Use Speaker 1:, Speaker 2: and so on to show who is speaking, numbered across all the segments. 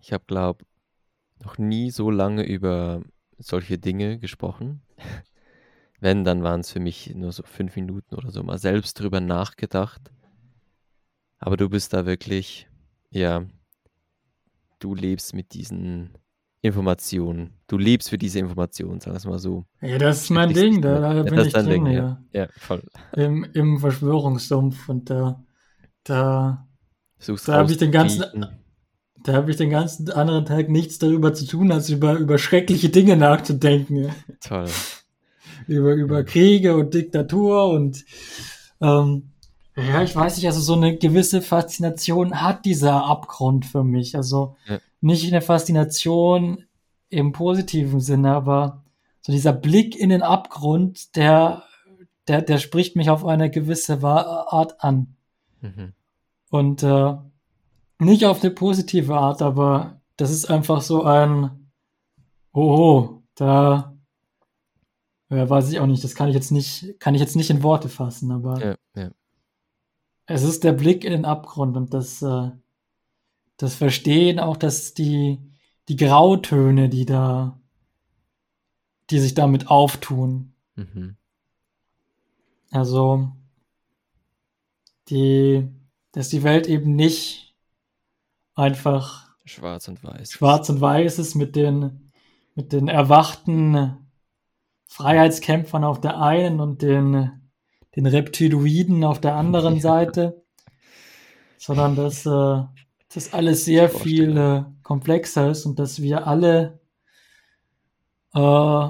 Speaker 1: Ich habe, glaube noch nie so lange über solche Dinge gesprochen. Wenn, dann waren es für mich nur so fünf Minuten oder so mal selbst drüber nachgedacht. Aber du bist da wirklich, ja, du lebst mit diesen Informationen. Du lebst für diese Informationen, sagen wir es mal so.
Speaker 2: Ja, das ist mein Ding, da, da
Speaker 1: ja,
Speaker 2: bin ich drin,
Speaker 1: Ding,
Speaker 2: ja.
Speaker 1: ja. Voll.
Speaker 2: Im, Im Verschwörungssumpf und da, da, Da hab ich den ganzen-
Speaker 1: rauszukriegen.
Speaker 2: Da habe ich den ganzen anderen Tag nichts darüber zu tun, als über, über schreckliche Dinge nachzudenken.
Speaker 1: Toll.
Speaker 2: über, über Kriege und Diktatur und ähm, ja, ich weiß nicht, also so eine gewisse Faszination hat dieser Abgrund für mich. Also
Speaker 1: Ja.
Speaker 2: nicht eine Faszination im positiven Sinne, aber so dieser Blick in den Abgrund, der, der, der spricht mich auf eine gewisse Art an.
Speaker 1: Mhm.
Speaker 2: Und äh, nicht auf eine positive Art, aber das ist einfach so ein, oh, da, ja, weiß ich auch nicht, das kann ich jetzt nicht, kann ich jetzt nicht in Worte fassen, aber
Speaker 1: Ja, ja.
Speaker 2: es ist der Blick in den Abgrund und das, äh, das Verstehen auch, dass die, die Grautöne, die da, die sich damit auftun,
Speaker 1: Mhm.
Speaker 2: also die, dass die Welt eben nicht einfach
Speaker 1: Schwarz und weiß.
Speaker 2: schwarz und weiß ist mit den, mit den erwachten Freiheitskämpfern auf der einen und den, den Reptiloiden auf der anderen
Speaker 1: Ja.
Speaker 2: Seite, sondern dass äh, das alles sehr viel äh, komplexer ist und dass wir alle äh,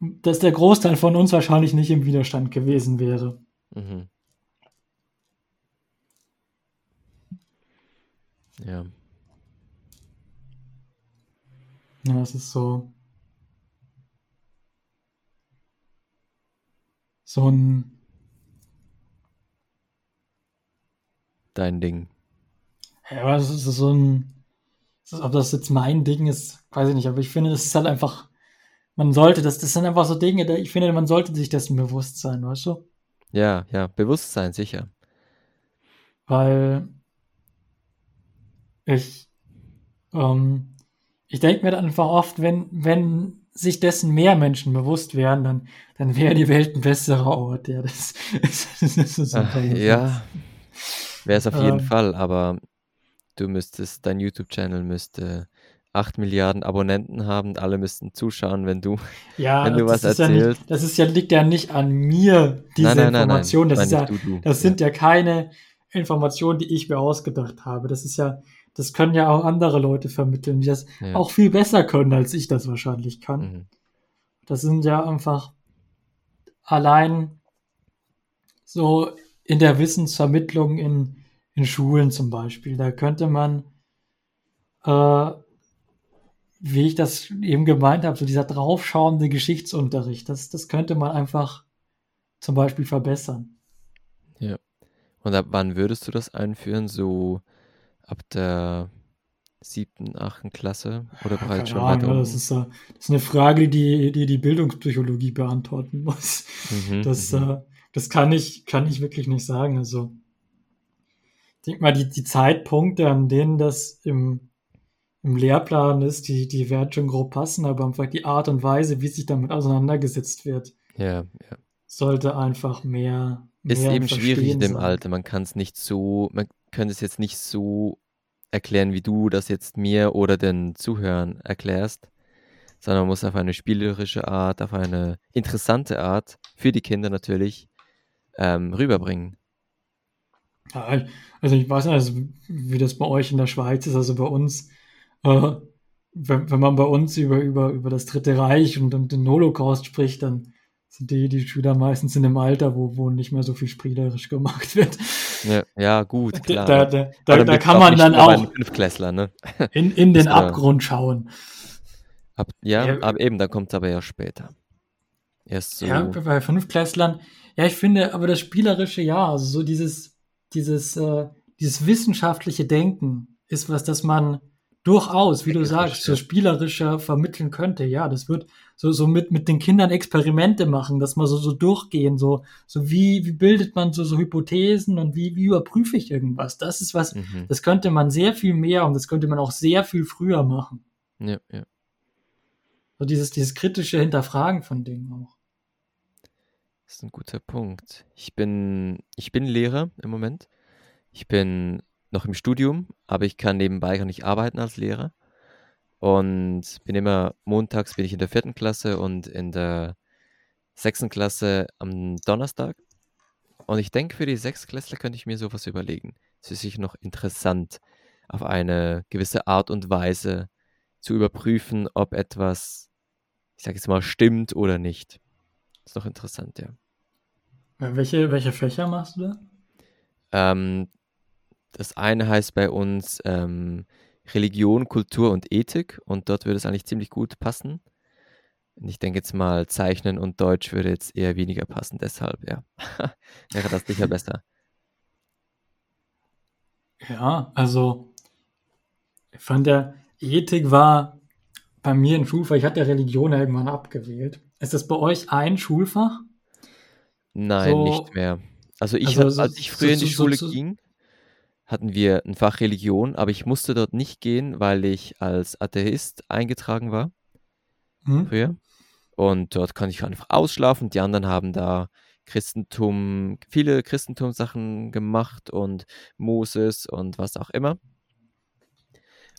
Speaker 2: dass der Großteil von uns wahrscheinlich nicht im Widerstand gewesen wäre.
Speaker 1: Mhm. Ja.
Speaker 2: Ja, es ist so. So ein.
Speaker 1: Dein Ding.
Speaker 2: Ja, aber es ist so ein. ist- Ob das jetzt mein Ding ist, weiß ich nicht, aber ich finde, das ist halt einfach. Man sollte das, das sind einfach so Dinge, ich finde, man sollte sich dessen bewusst sein, weißt du?
Speaker 1: Ja, ja, Bewusstsein, sicher.
Speaker 2: Weil ich, ähm, ich denke mir dann einfach oft, wenn, wenn sich dessen mehr Menschen bewusst wären, dann, dann wäre die Welt ein besserer Ort. Ja, das, das, das ist so
Speaker 1: Ach, ja, wäre es auf jeden
Speaker 2: Ähm.
Speaker 1: Fall, aber du müsstest, dein YouTube-Channel müsste 8 Milliarden Abonnenten haben und alle müssten zuschauen, wenn du.
Speaker 2: Ja,
Speaker 1: wenn du was
Speaker 2: ist ja nicht,
Speaker 1: erzählst.
Speaker 2: das ist ja, liegt ja nicht an mir, diese
Speaker 1: nein, nein, nein, nein.
Speaker 2: Information. Das, ist ja,
Speaker 1: du, du.
Speaker 2: das sind ja keine Informationen, die ich mir ausgedacht habe. Das ist ja, das können ja auch andere Leute vermitteln, die das
Speaker 1: ja.
Speaker 2: auch viel besser können, als ich das wahrscheinlich kann.
Speaker 1: Mhm.
Speaker 2: Das sind ja einfach allein so in der Wissensvermittlung in, in Schulen zum Beispiel. Da könnte man, äh, wie ich das eben gemeint habe, so dieser draufschauende Geschichtsunterricht, das, das könnte man einfach zum Beispiel verbessern.
Speaker 1: Und ab wann würdest du das einführen? So ab der siebten, achten Klasse oder bereits
Speaker 2: Keine
Speaker 1: schon
Speaker 2: Ahnung,
Speaker 1: weiter
Speaker 2: ja,
Speaker 1: oben?
Speaker 2: das, ist, äh, das ist eine Frage, die die, die Bildungspsychologie beantworten muss.
Speaker 1: Mhm,
Speaker 2: Das,
Speaker 1: mhm.
Speaker 2: äh, das kann ich, kann ich wirklich nicht sagen. Also, ich denke mal, die, die Zeitpunkte, an denen das im, im Lehrplan ist, die, die werden schon grob passen, aber einfach die Art und Weise, wie sich damit auseinandergesetzt wird,
Speaker 1: Ja, ja.
Speaker 2: sollte einfach mehr
Speaker 1: Ist
Speaker 2: im
Speaker 1: eben schwierig in dem
Speaker 2: sein.
Speaker 1: Alter. Man kann es nicht so, man könnte es jetzt nicht so erklären, wie du das jetzt mir oder den Zuhörern erklärst, sondern man muss auf eine spielerische Art, auf eine interessante Art, für die Kinder natürlich, ähm, rüberbringen.
Speaker 2: Ja, also ich weiß nicht, also wie das bei euch in der Schweiz ist, also bei uns, äh, wenn, wenn man bei uns über, über, über das Dritte Reich und, und den Holocaust spricht, dann sind die, die Schüler meistens in einem Alter, wo, wo nicht mehr so viel spielerisch gemacht wird.
Speaker 1: Ja, ja gut,
Speaker 2: Da,
Speaker 1: klar.
Speaker 2: da, da, da, da kann man dann auch
Speaker 1: Fünftklässler, ne?
Speaker 2: in, in den Abgrund schauen.
Speaker 1: Ab, ja,
Speaker 2: Ja,
Speaker 1: aber eben, da kommt es aber ja später. Erst so.
Speaker 2: Ja, bei Fünftklässlern. Ja, ich finde, aber das Spielerische, ja, also so dieses, dieses, äh, dieses wissenschaftliche Denken ist was, das man durchaus, wie du sagst, so spielerischer vermitteln könnte. Ja, das wird so, so mit, mit den Kindern Experimente machen, dass man so, so durchgehen, so, so wie, wie bildet man so, so Hypothesen und wie, wie überprüfe ich irgendwas? Das ist was, mhm. das könnte man sehr viel mehr und das könnte man auch sehr viel früher machen.
Speaker 1: Ja, ja.
Speaker 2: So dieses, dieses kritische Hinterfragen von Dingen auch.
Speaker 1: Das ist ein guter Punkt. Ich bin, ich bin Lehrer im Moment. Ich bin noch im Studium, aber ich kann nebenbei gar nicht arbeiten als Lehrer. Und bin immer, montags bin ich in der vierten Klasse und in der sechsten Klasse am Donnerstag. Und ich denke, für die Sechstklässler könnte ich mir sowas überlegen. Es ist sicher noch interessant, auf eine gewisse Art und Weise zu überprüfen, ob etwas, ich sage jetzt mal, stimmt oder nicht. Ist doch interessant, ja.
Speaker 2: Welche, welche Fächer machst du da?
Speaker 1: Ähm, das eine heißt bei uns ähm, Religion, Kultur und Ethik und dort würde es eigentlich ziemlich gut passen. Und ich denke jetzt mal, Zeichnen und Deutsch würde jetzt eher weniger passen, deshalb, ja. Wäre das sicher besser.
Speaker 2: Ja, also ich fand der Ethik war bei mir ein Schulfach, ich hatte Religion irgendwann abgewählt. Ist das bei euch ein Schulfach?
Speaker 1: Nein, so, nicht mehr. Also ich, also, als ich früher so, in die Schule ging, hatten wir ein Fach Religion, aber ich musste dort nicht gehen, weil ich als Atheist eingetragen war. Hm? Früher. Und dort kann ich einfach ausschlafen. Die anderen haben da Christentum, viele Christentumssachen gemacht und Moses und was auch immer.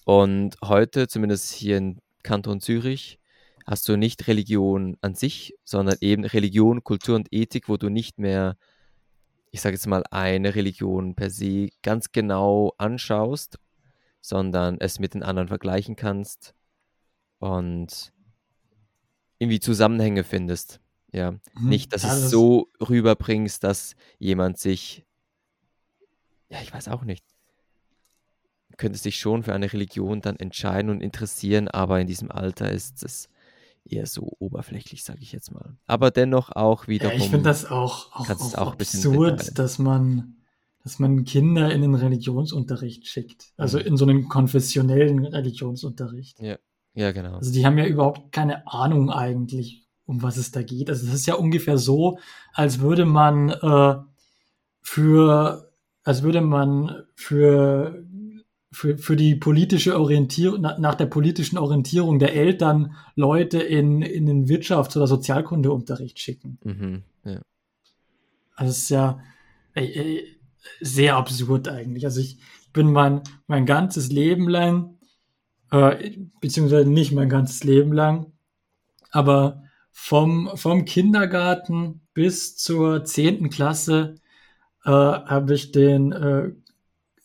Speaker 1: Und heute, zumindest hier in Kanton Zürich, hast du nicht Religion an sich, sondern eben Religion, Kultur und Ethik, wo du nicht mehr ich sage jetzt mal, eine Religion per se ganz genau anschaust, sondern es mit den anderen vergleichen kannst und irgendwie Zusammenhänge findest. Ja, mhm. nicht, dass ja, es so rüberbringst, dass jemand sich, ja, ich weiß auch nicht, könnte sich schon für eine Religion dann entscheiden und interessieren, aber in diesem Alter ist es eher so oberflächlich, sage ich jetzt mal. Aber dennoch auch wieder.
Speaker 2: Ja, ich finde das auch, auch, auch, auch absurd, dass man, dass man Kinder in den Religionsunterricht schickt. Also mhm. in so einen konfessionellen Religionsunterricht.
Speaker 1: Ja, ja, genau.
Speaker 2: Also die haben ja überhaupt keine Ahnung eigentlich, um was es da geht. Also das ist ja ungefähr so, als würde man äh, für, als würde man für für, für die politische Orientierung, nach der politischen Orientierung der Eltern Leute in, in den Wirtschafts- oder Sozialkundeunterricht schicken.
Speaker 1: Mhm, ja.
Speaker 2: Also es ist ja ey, sehr absurd eigentlich. Also ich bin mein, mein ganzes Leben lang, äh, beziehungsweise nicht mein ganzes Leben lang, aber vom, vom Kindergarten bis zur zehnten Klasse äh, habe ich den äh,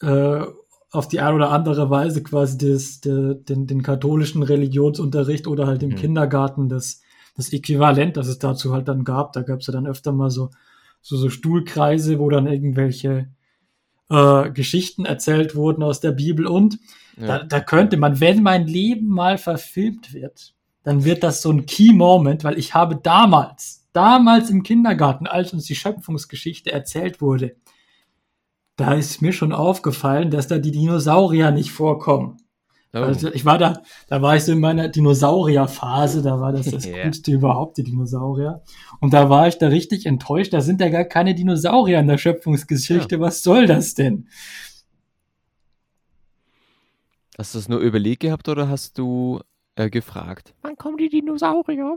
Speaker 2: äh, auf die eine oder andere Weise quasi des, de, den, den katholischen Religionsunterricht oder halt im mhm. Kindergarten das, das Äquivalent, das es dazu halt dann gab. Da gab es ja dann öfter mal so, so, so Stuhlkreise, wo dann irgendwelche äh, Geschichten erzählt wurden aus der Bibel und ja. da, da könnte man, wenn mein Leben mal verfilmt wird, dann wird das so ein Key Moment, weil ich habe damals, damals im Kindergarten, als uns die Schöpfungsgeschichte erzählt wurde, da ist mir schon aufgefallen, dass da die Dinosaurier nicht vorkommen. Oh. Also ich war da, da war ich so in meiner Dinosaurierphase, da war das das yeah. coolste überhaupt, die Dinosaurier. Und da war ich da richtig enttäuscht, da sind ja gar keine Dinosaurier in der Schöpfungsgeschichte, ja. was soll das denn?
Speaker 1: Hast du das nur überlegt gehabt oder hast du äh, gefragt?
Speaker 2: Wann kommen die Dinosaurier?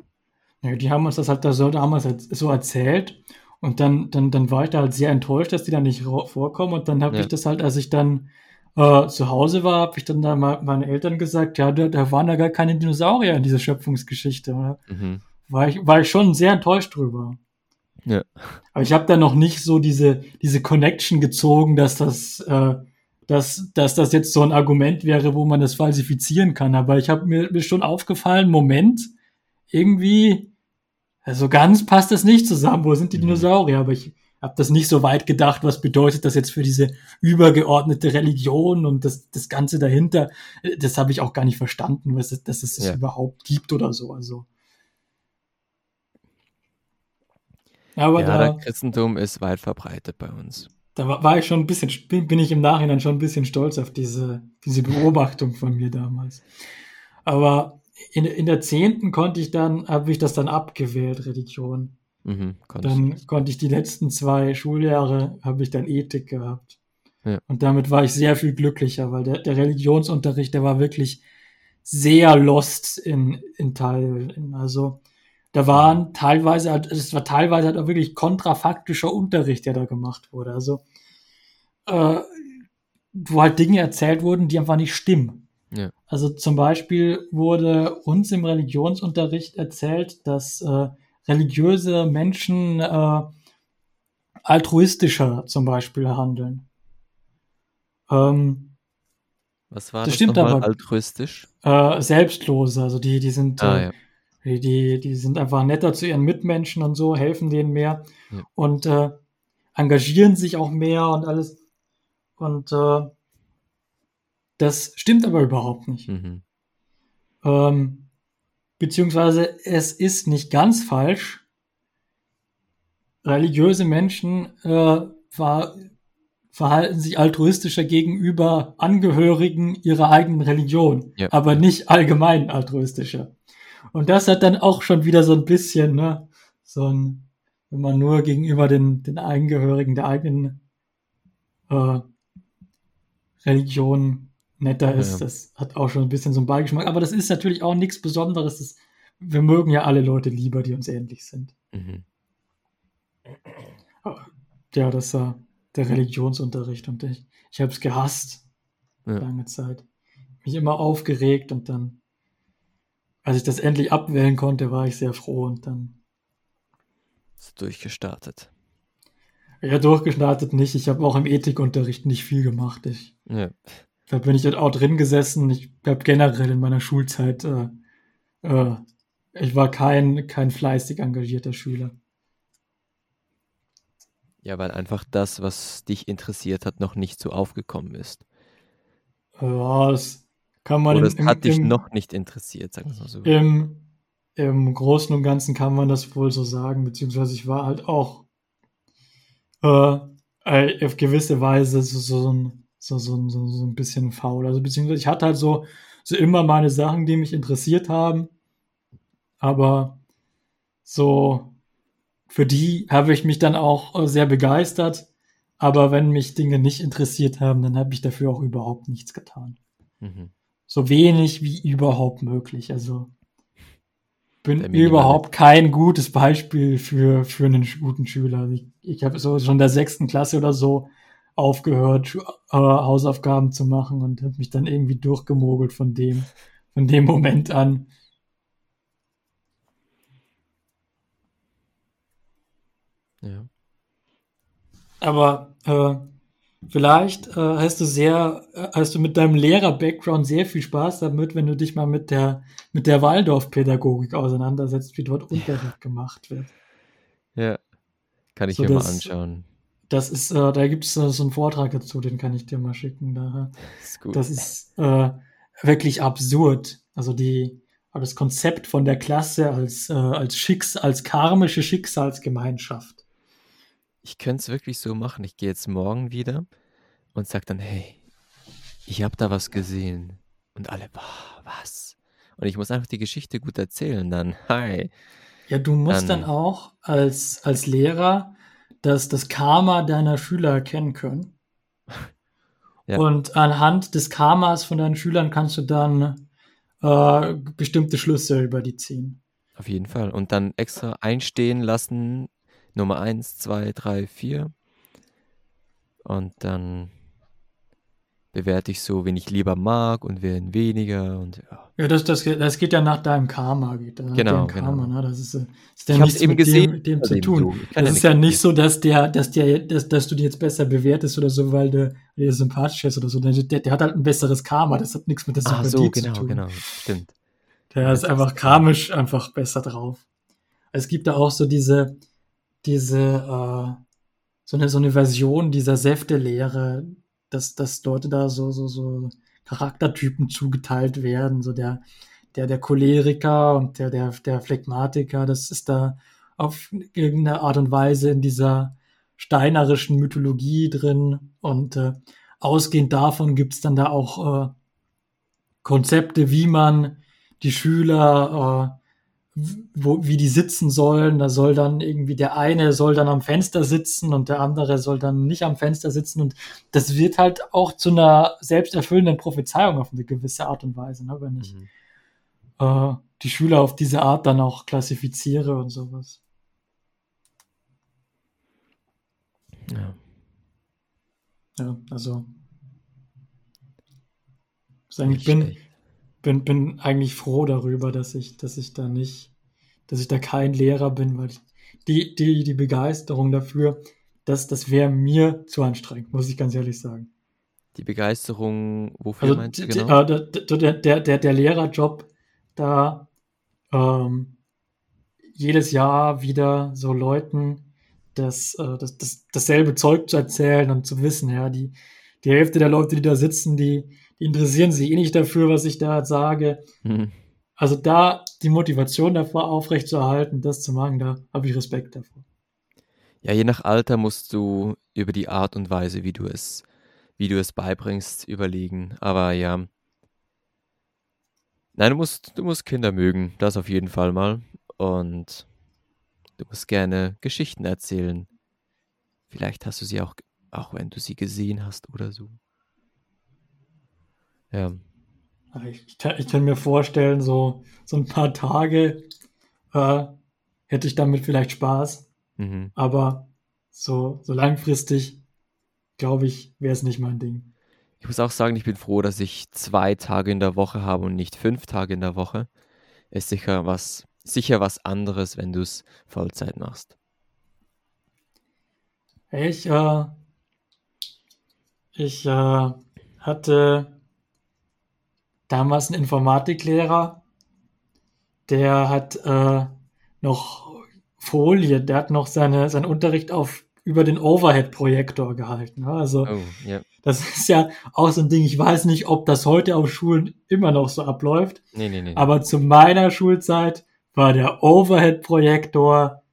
Speaker 2: Ja, die haben uns das halt da so damals so erzählt und dann, dann, dann war ich da halt sehr enttäuscht, dass die da nicht vorkommen. Und dann habe ja. ich das halt, als ich dann äh, zu Hause war, habe ich dann da mal meinen Eltern gesagt, ja, da, da waren da gar keine Dinosaurier in dieser Schöpfungsgeschichte. Mhm. War, ich, war ich schon sehr enttäuscht drüber.
Speaker 1: Ja.
Speaker 2: Aber ich habe da noch nicht so diese, diese Connection gezogen, dass das, äh, dass, dass das jetzt so ein Argument wäre, wo man das falsifizieren kann. Aber ich habe mir, mir schon aufgefallen, Moment, irgendwie also ganz passt das nicht zusammen. Wo sind die mhm. Dinosaurier? Aber ich habe das nicht so weit gedacht, was bedeutet das jetzt für diese übergeordnete Religion und das, das Ganze dahinter. Das habe ich auch gar nicht verstanden, was, dass es das ja. überhaupt gibt oder so. Also.
Speaker 1: Aber ja, da, der Christentum ist weit verbreitet bei uns.
Speaker 2: da war, war ich schon ein bisschen, bin, bin ich im Nachhinein schon ein bisschen stolz auf diese, diese Beobachtung von mir damals. Aber in, in der zehnten konnte ich dann, habe ich das dann abgewählt, Religion.
Speaker 1: Mhm,
Speaker 2: dann konnte ich die letzten zwei Schuljahre, habe ich dann Ethik gehabt.
Speaker 1: Ja.
Speaker 2: Und damit war ich sehr viel glücklicher, weil der, der Religionsunterricht, der war wirklich sehr lost in, in Teilen. Also da waren teilweise, halt- es war teilweise halt auch wirklich kontrafaktischer Unterricht, der da gemacht wurde. Also äh, wo halt Dinge erzählt wurden, die einfach nicht stimmen.
Speaker 1: Ja.
Speaker 2: Also zum Beispiel wurde uns im Religionsunterricht erzählt, dass äh, religiöse Menschen äh, altruistischer zum Beispiel handeln. Ähm,
Speaker 1: Was war
Speaker 2: Das
Speaker 1: das,
Speaker 2: stimmt aber.
Speaker 1: altruistisch?
Speaker 2: äh, selbstlose, also die, die sind,
Speaker 1: Ah,
Speaker 2: äh,
Speaker 1: ja.
Speaker 2: die, die, die sind einfach netter zu ihren Mitmenschen und so, helfen denen mehr
Speaker 1: Ja.
Speaker 2: und äh, engagieren sich auch mehr und alles. Und äh, das stimmt aber überhaupt nicht.
Speaker 1: Mhm.
Speaker 2: Ähm, beziehungsweise es ist nicht ganz falsch. Religiöse Menschen äh, ver verhalten sich altruistischer gegenüber Angehörigen ihrer eigenen Religion,
Speaker 1: Ja.
Speaker 2: aber nicht allgemein altruistischer. Und das hat dann auch schon wieder so ein bisschen, ne, so ein, wenn man nur gegenüber den, den Angehörigen der eigenen äh, Religion netter ist,
Speaker 1: Ja.
Speaker 2: das hat auch schon ein bisschen so einen Beigeschmack. Aber das ist natürlich auch nichts Besonderes. Das, wir mögen ja alle Leute lieber, die uns ähnlich sind.
Speaker 1: Mhm.
Speaker 2: Ja, das war der Religionsunterricht und ich, ich habe es gehasst
Speaker 1: Ja.
Speaker 2: lange Zeit. Mich immer aufgeregt und dann, als ich das endlich abwählen konnte, war ich sehr froh und dann,
Speaker 1: Ist durchgestartet.
Speaker 2: ja, durchgestartet nicht. Ich habe auch im Ethikunterricht nicht viel gemacht. Ich,
Speaker 1: Ja.
Speaker 2: Da bin ich dort auch drin gesessen. Ich habe generell in meiner Schulzeit, äh, äh, ich war kein, kein fleißig engagierter Schüler.
Speaker 1: ja, weil einfach das, was dich interessiert hat, noch nicht so aufgekommen ist.
Speaker 2: Ja, das kann man
Speaker 1: Oder
Speaker 2: im,
Speaker 1: es
Speaker 2: im,
Speaker 1: hat dich
Speaker 2: im,
Speaker 1: noch nicht interessiert, sagen wir mal so.
Speaker 2: Im, Im Großen und Ganzen kann man das wohl so sagen, beziehungsweise ich war halt auch äh, äh, auf gewisse Weise so, so, ein, so, so, so, so ein bisschen faul. Also beziehungsweise ich hatte halt so, so immer meine Sachen, die mich interessiert haben, aber so für die habe ich mich dann auch äh, sehr begeistert. Aber wenn mich Dinge nicht interessiert haben, dann habe ich dafür auch überhaupt nichts getan
Speaker 1: Mhm.
Speaker 2: so wenig wie überhaupt möglich. Also bin überhaupt kein gutes Beispiel für, für einen guten Schüler. Ich, ich habe so schon in der sechsten Klasse oder so aufgehört, äh, Hausaufgaben zu machen und habe mich dann irgendwie durchgemogelt von dem, von dem Moment an.
Speaker 1: Ja.
Speaker 2: Aber äh, vielleicht äh, hast du sehr, hast du mit deinem Lehrer-Background sehr viel Spaß damit, wenn du dich mal mit der mit der Waldorf-Pädagogik auseinandersetzt, wie dort Unterricht gemacht wird.
Speaker 1: ja. Kann ich
Speaker 2: So,
Speaker 1: mir mal anschauen.
Speaker 2: Das ist, äh, da gibt es äh, so einen Vortrag dazu, den kann ich dir mal schicken. Da,
Speaker 1: Ist gut.
Speaker 2: das ist äh, wirklich absurd. Also die, das Konzept von der Klasse als, äh, als Schicks, als karmische Schicksalsgemeinschaft.
Speaker 1: Ich könnte es wirklich so machen. Ich gehe jetzt morgen wieder und sag dann, hey, ich habe da was gesehen. Und alle, "Boah, was? Und ich muss einfach die Geschichte gut erzählen dann. Hi.
Speaker 2: Ja, du musst
Speaker 1: Dann-
Speaker 2: dann auch als, als Lehrer das, das Karma deiner Schüler erkennen können.
Speaker 1: Ja.
Speaker 2: Und anhand des Karmas von deinen Schülern kannst du dann äh, bestimmte Schlüsse über die ziehen.
Speaker 1: Auf jeden Fall. Und dann extra einstehen lassen. Nummer eins, zwei, drei, vier. Und dann bewerte ich so, wen ich lieber mag und wen weniger. Und ja.
Speaker 2: Ja, das, das, das geht ja nach deinem Karma. Geht nach
Speaker 1: Genau,
Speaker 2: dem Karma,
Speaker 1: genau.
Speaker 2: ne? Das ist, äh, ist ja
Speaker 1: Ich
Speaker 2: nichts
Speaker 1: eben
Speaker 2: mit
Speaker 1: gesehen,
Speaker 2: dem, mit dem
Speaker 1: also
Speaker 2: zu
Speaker 1: eben
Speaker 2: tun.
Speaker 1: so.
Speaker 2: Das ist ja nicht so, dass der, dass der, dass, dass du die jetzt besser bewertest oder so, weil der, der sympathisch ist oder so. Der, der, der hat halt ein besseres Karma. Das hat nichts mit der Sympathie
Speaker 1: so,
Speaker 2: zu
Speaker 1: genau,
Speaker 2: tun.
Speaker 1: genau. Stimmt.
Speaker 2: Der
Speaker 1: Ja,
Speaker 2: ist
Speaker 1: das
Speaker 2: einfach karmisch einfach besser drauf. Es gibt da auch so diese, diese, äh, so eine, so eine Version dieser Säftelehre, dass, dass dort da so, so, so Charaktertypen zugeteilt werden, so der, der, der Choleriker und der, der, der Phlegmatiker, das ist da auf irgendeine Art und Weise in dieser steinerischen Mythologie drin und äh, ausgehend davon gibt's dann da auch äh, Konzepte, wie man die Schüler, äh, wo, wie die sitzen sollen. Da soll dann irgendwie der eine soll dann am Fenster sitzen und der andere soll dann nicht am Fenster sitzen. Und das wird halt auch zu einer selbsterfüllenden Prophezeiung auf eine gewisse Art und Weise, ne? wenn ich mhm. äh, die Schüler auf diese Art dann auch klassifiziere und sowas. Ja. Ja, also. Ich bin, bin, bin eigentlich froh darüber, dass ich, dass ich da nicht, dass ich da kein Lehrer bin, weil ich, die, die, die Begeisterung dafür, das, das wäre mir zu anstrengend, muss ich ganz ehrlich sagen.
Speaker 1: Die Begeisterung, wofür also, meinst
Speaker 2: du genau? Äh, der, der, der, der Lehrerjob, da ähm, jedes Jahr wieder so Leuten das, äh, das, das, dasselbe Zeug zu erzählen und zu wissen, ja, die, die Hälfte der Leute, die da sitzen, die, die interessieren sich eh nicht dafür, was ich da sage. Mhm. Also da die Motivation davor aufrechtzuerhalten, das zu machen, da habe ich Respekt davor.
Speaker 1: Ja, je nach Alter musst du über die Art und Weise, wie du es, wie du es beibringst, überlegen. Aber ja. Nein, du musst, du musst Kinder mögen, das auf jeden Fall mal. Und du musst gerne Geschichten erzählen. Vielleicht hast du sie auch, auch wenn du sie gesehen hast oder so.
Speaker 2: Ja. Ich, ich kann mir vorstellen, so, so ein paar Tage äh, hätte ich damit vielleicht Spaß. Mhm. Aber so, so langfristig, glaube ich, wäre es nicht mein Ding.
Speaker 1: Ich muss auch sagen, ich bin froh, dass ich zwei Tage in der Woche habe und nicht fünf Tage in der Woche. Ist sicher was, sicher was anderes, wenn du es Vollzeit machst.
Speaker 2: Ich, äh, ich äh, hatte damals ein Informatiklehrer, der hat äh, noch Folie, der hat noch seine, seinen Unterricht auf über den Overhead-Projektor gehalten. Also oh, yeah. das ist ja auch so ein Ding, ich weiß nicht, ob das heute auf Schulen immer noch so abläuft. Nee, nee, nee. Aber zu meiner Schulzeit war der Overhead-Projektor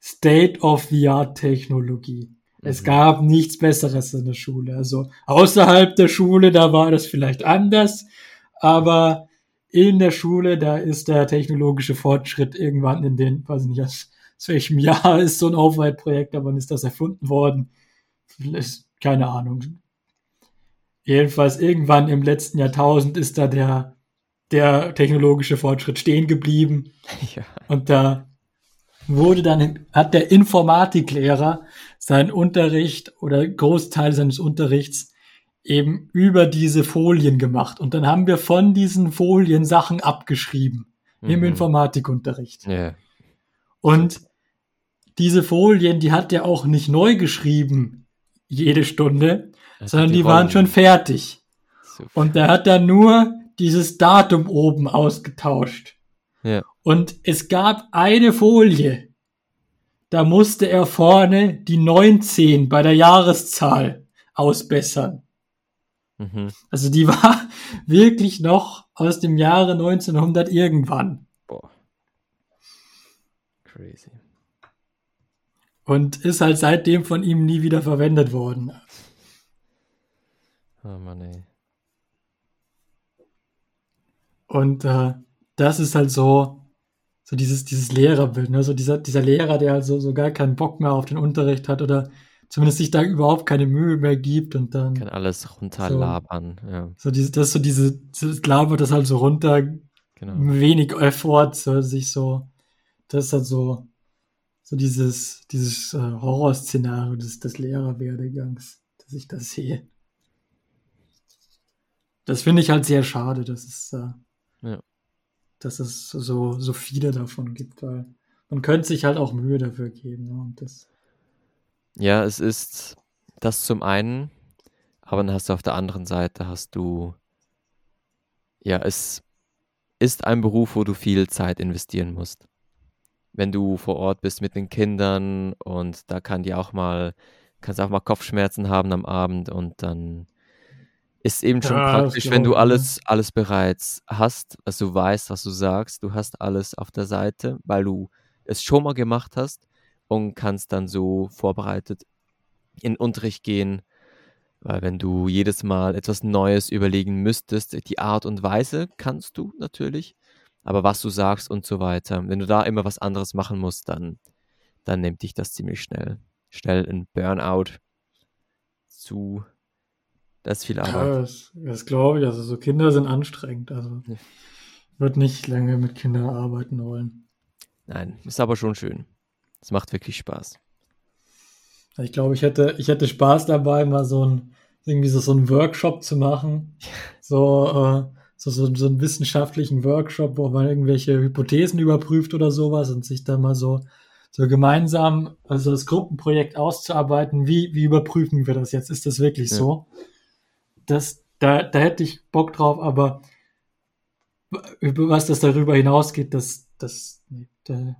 Speaker 2: State-of-the-Art-Technologie. Mhm. Es gab nichts Besseres in der Schule. Also außerhalb der Schule, da war das vielleicht anders aber in der Schule, da ist der technologische Fortschritt irgendwann in den, weiß ich nicht, aus, aus welchem Jahr ist so ein Overhead-Projekt, aber wann ist das erfunden worden? Keine Ahnung. Jedenfalls irgendwann im letzten Jahrtausend ist da der, der technologische Fortschritt stehen geblieben. Ja. Und da wurde dann, hat der Informatiklehrer seinen Unterricht oder Großteil seines Unterrichts eben über diese Folien gemacht. Und dann haben wir von diesen Folien Sachen abgeschrieben mhm. im Informatikunterricht. Yeah. Und diese Folien, die hat er auch nicht neu geschrieben, jede Stunde, das sondern die, die waren schon fertig. Super. Und da hat er nur dieses Datum oben ausgetauscht. Ja. Und es gab eine Folie, da musste er vorne die 19 bei der Jahreszahl ausbessern. Mhm. Also die war wirklich noch aus dem Jahre 1900 irgendwann. Boah. Crazy. Und ist halt seitdem von ihm nie wieder verwendet worden. Oh Mann, ey. Und äh, das ist halt so, so dieses, dieses Lehrerbild, ne? So dieser, dieser Lehrer, der halt so, so gar keinen Bock mehr auf den Unterricht hat oder zumindest sich da überhaupt keine Mühe mehr gibt und dann.
Speaker 1: Kann alles runterlabern,
Speaker 2: so, ja. So diese, das so diese, das labert das halt so runter, genau. wenig Effort, so, sich so, das ist halt so, so dieses, dieses äh, Horrorszenario des, des Lehrerwerdegangs, dass ich das sehe. Das finde ich halt sehr schade, dass es, äh, ja. dass es so, so viele davon gibt, weil man könnte sich halt auch Mühe dafür geben, ne? und das
Speaker 1: ja, es ist das zum einen, aber dann hast du auf der anderen Seite hast du ja, es ist ein Beruf, wo du viel Zeit investieren musst. Wenn du vor Ort bist mit den Kindern und da kann die auch mal kannst auch mal Kopfschmerzen haben am Abend und dann ist eben schon Ja, praktisch, wenn du alles alles bereits hast, also du weißt, was du sagst, du hast alles auf der Seite, weil du es schon mal gemacht hast und kannst dann so vorbereitet in Unterricht gehen. Weil wenn du jedes Mal etwas Neues überlegen müsstest, die Art und Weise kannst du natürlich, aber was du sagst und so weiter. Wenn du da immer was anderes machen musst, dann, dann nimmt dich das ziemlich schnell. Schnell ein Burnout zu. Das ist viel Arbeit.
Speaker 2: Ja, das, das glaube ich. Also so Kinder sind anstrengend. Also
Speaker 1: Ja.
Speaker 2: wird nicht lange mit Kindern arbeiten wollen.
Speaker 1: Nein, ist aber schon schön. Es macht wirklich Spaß.
Speaker 2: Ich glaube, ich hätte, ich hätte Spaß dabei, mal so ein, irgendwie so, so einen Workshop zu machen. So, äh, so, so, so einen wissenschaftlichen Workshop, wo man irgendwelche Hypothesen überprüft oder sowas und sich dann mal so, so gemeinsam, also das Gruppenprojekt auszuarbeiten, wie, wie überprüfen wir das jetzt? Ist das wirklich
Speaker 1: Ja.
Speaker 2: so? Das, da, da hätte ich Bock drauf, aber über was das darüber hinausgeht, das, das, da,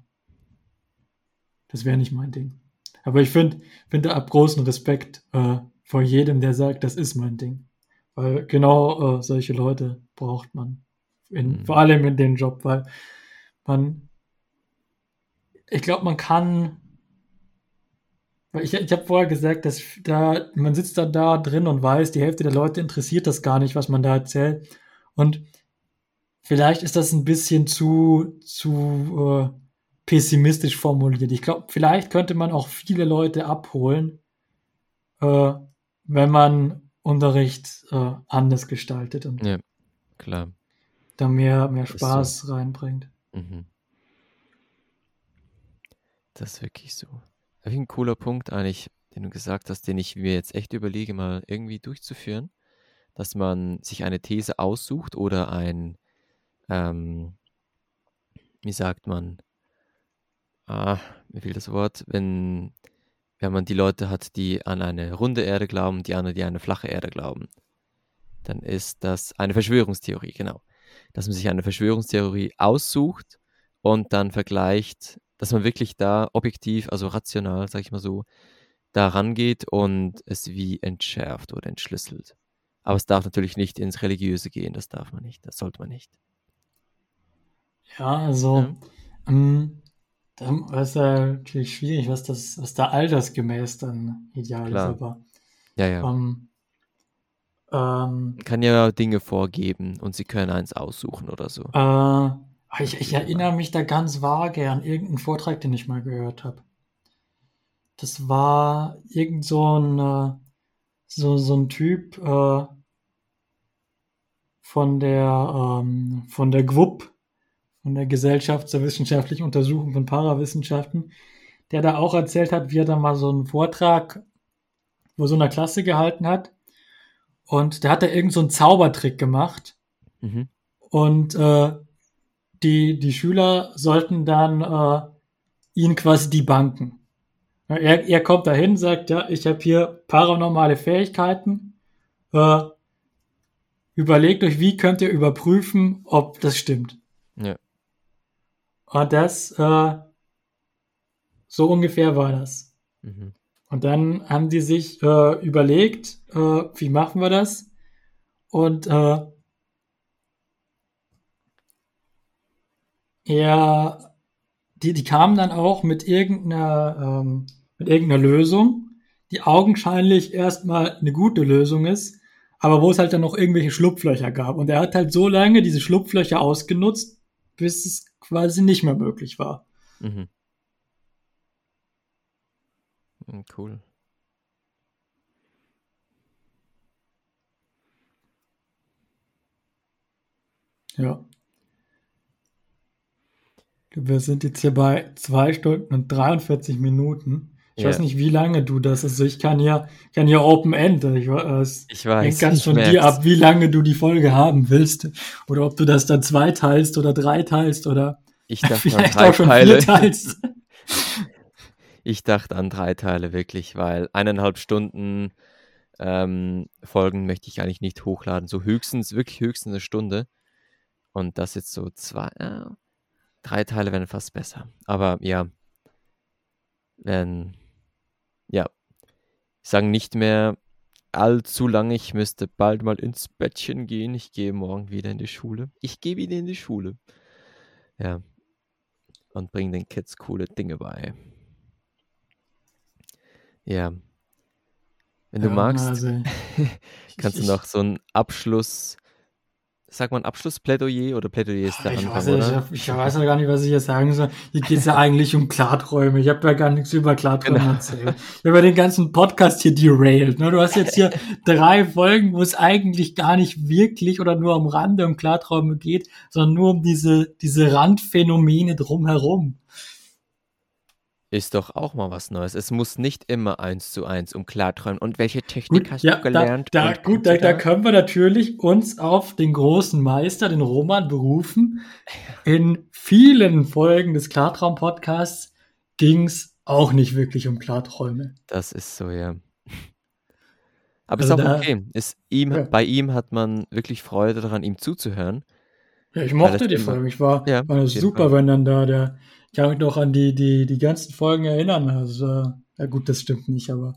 Speaker 2: das wäre nicht mein Ding. Aber ich finde, finde ab großen Respekt äh, vor jedem, der sagt, das ist mein Ding. Weil genau äh, solche Leute braucht man. In,
Speaker 1: Mhm.
Speaker 2: Vor allem in dem Job, weil man, ich glaube, man kann, weil ich, ich habe vorher gesagt, dass da, man sitzt dann da drin und weiß, die Hälfte der Leute interessiert das gar nicht, was man da erzählt. Und vielleicht ist das ein bisschen zu, zu äh, pessimistisch formuliert. Ich glaube, vielleicht könnte man auch viele Leute abholen, äh, wenn man Unterricht äh, anders gestaltet und
Speaker 1: Ja, klar.
Speaker 2: da mehr, mehr
Speaker 1: ist so.
Speaker 2: Spaß reinbringt.
Speaker 1: Mhm. Das ist wirklich so. Das ist ein cooler Punkt eigentlich, den du gesagt hast, den ich mir jetzt echt überlege, mal irgendwie durchzuführen, dass man sich eine These aussucht oder ein, ähm, wie sagt man, ah, mir fehlt das Wort, wenn, wenn man die Leute hat, die an eine runde Erde glauben, die anderen, die an eine flache Erde glauben, dann ist das eine Verschwörungstheorie, genau. Dass man sich eine Verschwörungstheorie aussucht und dann vergleicht, dass man wirklich da objektiv, also rational, sag ich mal so, da rangeht und es wie entschärft oder entschlüsselt. Aber es darf natürlich nicht ins Religiöse gehen, das darf man nicht, das sollte man nicht.
Speaker 2: Ja, also
Speaker 1: Ja.
Speaker 2: ähm, dann ist ja natürlich schwierig, was das, was da altersgemäß dann ideal
Speaker 1: Klar.
Speaker 2: ist, aber
Speaker 1: Ja, ja.
Speaker 2: ähm, ähm,
Speaker 1: kann ja Dinge vorgeben und sie können eins aussuchen oder so.
Speaker 2: Äh, ich, ich erinnere mich da ganz vage an irgendeinen Vortrag, den ich mal gehört habe. Das war irgend so ein, äh, so, so ein Typ äh, von der, ähm, von der GWUP, von der Gesellschaft zur wissenschaftlichen Untersuchung von Parawissenschaften, der da auch erzählt hat, wie er da mal so einen Vortrag vor so einer Klasse gehalten hat. Und der hat da irgend so einen Zaubertrick gemacht.
Speaker 1: Mhm.
Speaker 2: Und äh, die, die Schüler sollten dann äh, ihn quasi debunken. Ja, Er, er kommt dahin, sagt, ja, ich habe hier paranormale Fähigkeiten. Äh, überlegt euch, wie könnt ihr überprüfen, ob das stimmt.
Speaker 1: Ja.
Speaker 2: Und das, äh, so ungefähr war das.
Speaker 1: Mhm.
Speaker 2: Und dann haben die sich äh, überlegt, äh, wie machen wir das? Und äh, er, die, die kamen dann auch mit irgendeiner, ähm, mit irgendeiner Lösung, die augenscheinlich erstmal eine gute Lösung ist, aber wo es halt dann noch irgendwelche Schlupflöcher gab. Und er hat halt so lange diese Schlupflöcher ausgenutzt, bis es quasi nicht mehr möglich war.
Speaker 1: Mhm. Mhm, Cool.
Speaker 2: Ja. Wir sind jetzt hier bei zwei Stunden und 43 Minuten. Ich
Speaker 1: Ja.
Speaker 2: weiß nicht, wie lange du das. Also ich kann hier, kann hier Open End. Ich, äh, es
Speaker 1: Ich
Speaker 2: hängt
Speaker 1: weiß,
Speaker 2: ganz
Speaker 1: ich
Speaker 2: von dir ab, wie lange du die Folge haben willst. Oder ob du das dann zwei teilst oder drei teilst oder
Speaker 1: Ich dachte an
Speaker 2: vielleicht
Speaker 1: drei
Speaker 2: auch schon
Speaker 1: Teile.
Speaker 2: vier teilst.
Speaker 1: Ich dachte an drei Teile wirklich, weil eineinhalb Stunden ähm, Folgen möchte ich eigentlich nicht hochladen. So höchstens, wirklich höchstens eine Stunde. Und das jetzt so zwei, äh, drei Teile wären fast besser. Aber ja, wenn, ja, ich sage nicht mehr allzu lange, ich müsste bald mal ins Bettchen gehen. Ich gehe morgen wieder in die Schule. Ich gehe wieder in die Schule. Ja. Und bringe den Kids coole Dinge bei. Ja. Wenn du
Speaker 2: Ja,
Speaker 1: magst,
Speaker 2: also
Speaker 1: kannst du
Speaker 2: ich-
Speaker 1: noch so ein Abschluss, sag mal ein Abschlussplädoyer oder Plädoyer ist der
Speaker 2: ich,
Speaker 1: Anfang,
Speaker 2: weiß, ich,
Speaker 1: oder?
Speaker 2: hab, ich weiß ja gar nicht, was ich jetzt sagen soll. Hier geht es ja eigentlich um Klarträume. Ich habe ja gar nichts über Klarträume
Speaker 1: Genau.
Speaker 2: erzählt. Ich habe ja den ganzen Podcast hier derailed. Ne? Du hast jetzt hier drei Folgen, wo es eigentlich gar nicht wirklich oder nur am Rande um Klarträume geht, sondern nur um diese, diese Randphänomene drumherum.
Speaker 1: Ist doch auch mal was Neues. Es muss nicht immer eins zu eins um Klarträumen. Und welche Technik
Speaker 2: Gut,
Speaker 1: hast
Speaker 2: ja,
Speaker 1: du gelernt?
Speaker 2: Da, da, gut, da, da können wir natürlich uns auf den großen Meister, den Roman, berufen. In vielen Folgen des Klartraum-Podcasts ging es auch nicht wirklich um Klarträume.
Speaker 1: Das ist so, ja. Aber
Speaker 2: Also
Speaker 1: ist auch
Speaker 2: da-
Speaker 1: okay. Ist ihm,
Speaker 2: Ja.
Speaker 1: Bei ihm hat man wirklich Freude daran, ihm zuzuhören.
Speaker 2: Ja, ich mochte die Folgen. Ich war,
Speaker 1: Ja,
Speaker 2: war super,
Speaker 1: Fall.
Speaker 2: wenn dann da der, kann mich noch an die, die, die ganzen Folgen erinnern. Also, ja gut, das stimmt nicht, aber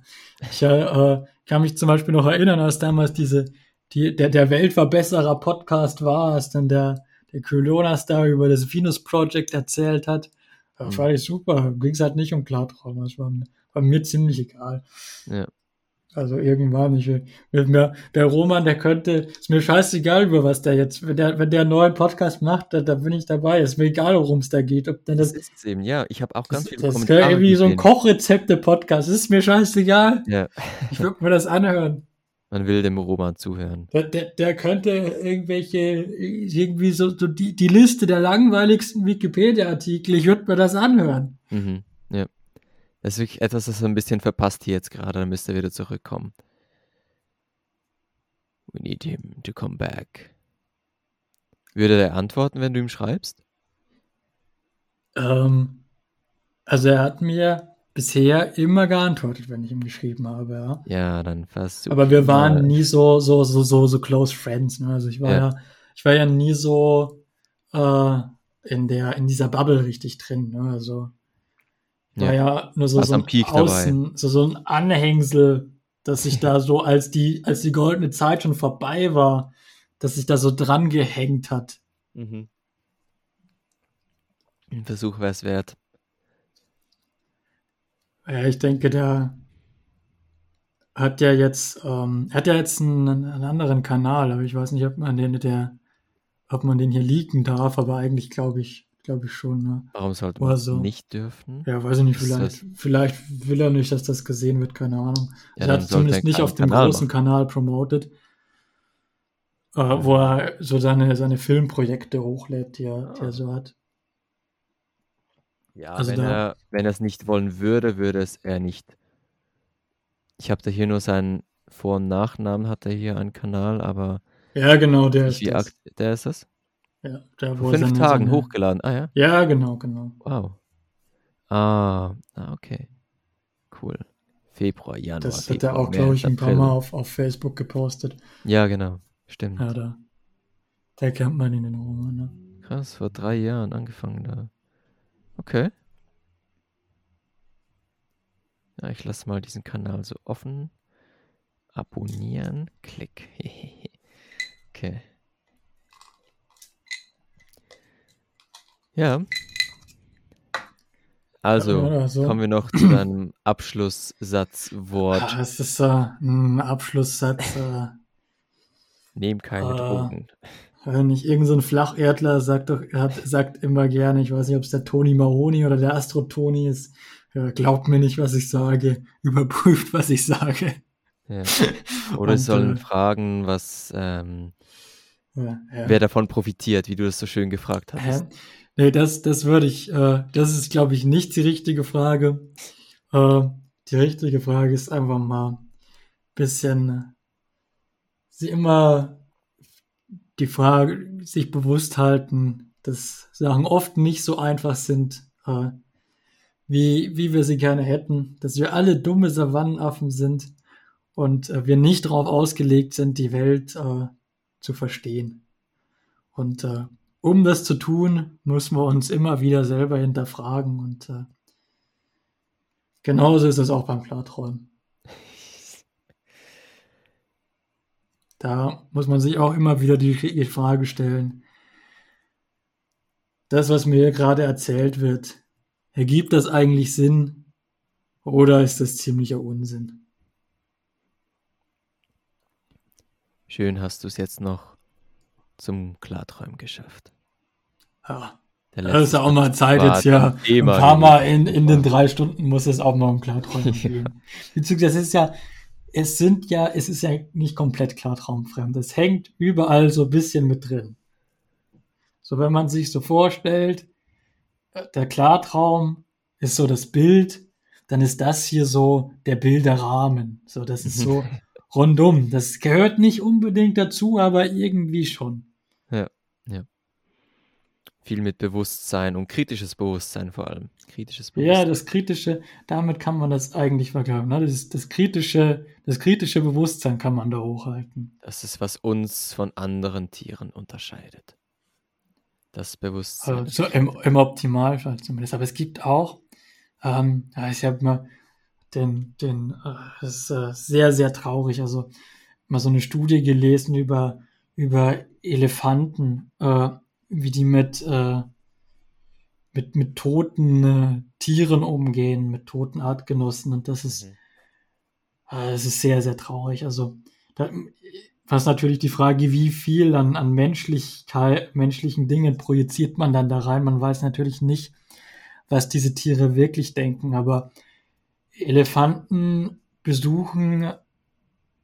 Speaker 2: ich äh, kann mich zum Beispiel noch erinnern, als damals diese, die, der, der Weltverbesserer Podcast war, als dann der, der Kylonas da über das Venus Project erzählt hat. Ja,
Speaker 1: Mhm.
Speaker 2: fand ich super. Ging es halt nicht um Klartraum. Das war, mir- war mir ziemlich egal.
Speaker 1: Ja.
Speaker 2: Also irgendwann, ich, mit mir, der Roman, der könnte, ist mir scheißegal, über was der jetzt, wenn der, wenn der einen neuen Podcast macht, da, da bin ich dabei. Ist mir egal, worum es da geht. Ob denn
Speaker 1: Das
Speaker 2: das,
Speaker 1: ist eben, ja. Ich habe auch ganz
Speaker 2: das,
Speaker 1: viele
Speaker 2: das ist
Speaker 1: Kommentare
Speaker 2: irgendwie so ein. Kochrezepte-Podcast. Ist mir scheißegal.
Speaker 1: Ja,
Speaker 2: Ich würde mir das anhören.
Speaker 1: man will dem Roman zuhören.
Speaker 2: Der, der, der könnte irgendwelche, irgendwie so, so die, die Liste der langweiligsten Wikipedia-Artikel, ich würde mir das anhören.
Speaker 1: Mhm, ja. Das ist wirklich etwas, das er ein bisschen verpasst hier jetzt gerade. Dann müsste er wieder zurückkommen. We need him to come back. Würde er antworten, wenn du ihm schreibst?
Speaker 2: Ähm, also er hat mir bisher immer geantwortet, wenn ich ihm geschrieben habe, ja.
Speaker 1: Ja, dann versuch
Speaker 2: Aber wir waren
Speaker 1: mal.
Speaker 2: nie so, so, so, so, so close friends. Ne? Also ich war ja.
Speaker 1: Ja.
Speaker 2: ich war ja nie so äh, in der, in dieser Bubble richtig drin. Ne? Also war
Speaker 1: Ja.
Speaker 2: ja nur so, so ein. Außen, so, so ein Anhängsel, dass ich da so, als die, als die goldene Zeit schon vorbei war, dass sich da so dran gehängt hat.
Speaker 1: Mhm. Ein Versuch wäre es wert.
Speaker 2: Ja, ich denke, der hat ja jetzt, ähm, hat ja jetzt einen, einen anderen Kanal, aber ich weiß nicht, ob man den, der, ob man den hier leaken darf, aber eigentlich glaube ich, glaube ich schon, ne?
Speaker 1: Warum sollte man es
Speaker 2: so.
Speaker 1: nicht dürfen?
Speaker 2: Ja, weiß ich nicht, vielleicht, vielleicht will er nicht, dass das gesehen wird, keine Ahnung.
Speaker 1: Ja,
Speaker 2: er hat zumindest nicht auf dem großen
Speaker 1: machen.
Speaker 2: Kanal promoted, äh, wo er so seine, seine Filmprojekte hochlädt, die er, die er so hat.
Speaker 1: Ja,
Speaker 2: Also
Speaker 1: wenn
Speaker 2: da-
Speaker 1: er wenn er es nicht wollen würde, würde es er nicht. Ich habe da hier nur seinen Vor- und Nachnamen, hat er hier einen Kanal, aber
Speaker 2: Ja, genau, der ist das.
Speaker 1: der ist das?
Speaker 2: Ja, wo
Speaker 1: Vor fünf Tagen
Speaker 2: seine-
Speaker 1: hochgeladen. Ah ja,
Speaker 2: Ja, genau, genau.
Speaker 1: wow. Ah, ah okay. Cool. Februar, Januar,
Speaker 2: Das hat er
Speaker 1: Februar,
Speaker 2: auch, glaube ich, ein paar
Speaker 1: April.
Speaker 2: Mal auf, auf Facebook gepostet.
Speaker 1: Ja, genau. Stimmt.
Speaker 2: Ja, da. Da kennt man ihn in Roman, ne?
Speaker 1: Krass, vor drei Jahren angefangen da. Okay. Ja, ich lasse mal diesen Kanal so offen. Abonnieren. Klick. okay. Ja. Also,
Speaker 2: Ja, also.
Speaker 1: kommen wir noch zu deinem Abschlusssatzwort.
Speaker 2: Ah, es ist äh, ein Abschlusssatz. Äh,
Speaker 1: Nehm keine
Speaker 2: Ah.
Speaker 1: Drogen.
Speaker 2: wenn ich irgend so ein Flacherdler sagt doch, hat, sagt immer gerne, ich weiß nicht, ob es der Toni Mahoni oder der Astro Toni ist, ja, glaubt mir nicht, was ich sage, überprüft, was ich sage.
Speaker 1: Ja. Oder
Speaker 2: Und,
Speaker 1: sollen
Speaker 2: äh,
Speaker 1: fragen, was, ähm,
Speaker 2: ja.
Speaker 1: wer davon profitiert, wie du das so schön gefragt hast.
Speaker 2: Nee, das, das würde ich, äh, das ist, glaube ich, nicht die richtige Frage. Äh, die richtige Frage ist einfach mal ein bisschen, äh, sie immer die Frage, sich bewusst halten, dass Sachen oft nicht so einfach sind, äh, wie, wie wir sie gerne hätten, dass wir alle dumme Savannenaffen sind und äh, wir nicht darauf ausgelegt sind, die Welt äh, zu verstehen. Und äh, um das zu tun, müssen wir uns immer wieder selber hinterfragen und äh, genauso ist es auch beim Klarträumen. Da muss man sich auch immer wieder die, die Frage stellen, das, was mir gerade erzählt wird, ergibt das eigentlich Sinn? oder ist das ziemlicher Unsinn?
Speaker 1: Schön hast du es jetzt noch zum Klarträumen geschafft.
Speaker 2: Ja. Das ist auch mal Zeit jetzt ja. Ein paar Mal in, in den drei Stunden muss es auch mal um Klarträumen gehen. Beziehungsweise das ist ja, es sind ja, es ist ja nicht komplett klartraumfremd. Es hängt überall so ein bisschen mit drin. So, wenn man sich so vorstellt, äh, der Klartraum ist so das Bild, dann ist das hier so der Bilderrahmen. So, das ist so rundum. Das gehört nicht unbedingt dazu, aber irgendwie schon.
Speaker 1: Ja. Viel mit Bewusstsein und kritisches Bewusstsein vor allem. Kritisches
Speaker 2: Bewusstsein. Ja, das kritische, damit kann man das eigentlich vergleichen. Ne? Das, das, kritische, das kritische Bewusstsein kann man da hochhalten.
Speaker 1: Das ist, was uns von anderen Tieren unterscheidet das Bewusstsein.
Speaker 2: Also im, im Optimalfall zumindest. Aber es gibt auch, ähm, ich habe mal den, den, äh, das ist äh, sehr, sehr traurig. Also mal so eine Studie gelesen über, über Elefanten, äh, wie die mit, äh, mit, mit toten äh, Tieren umgehen, mit toten Artgenossen. Und das ist, mhm. äh, das ist sehr, sehr traurig. Also da, was natürlich die Frage, wie viel an, an Menschlichkeit, menschlichen Dingen projiziert man dann da rein. Man weiß natürlich nicht, was diese Tiere wirklich denken, aber Elefanten besuchen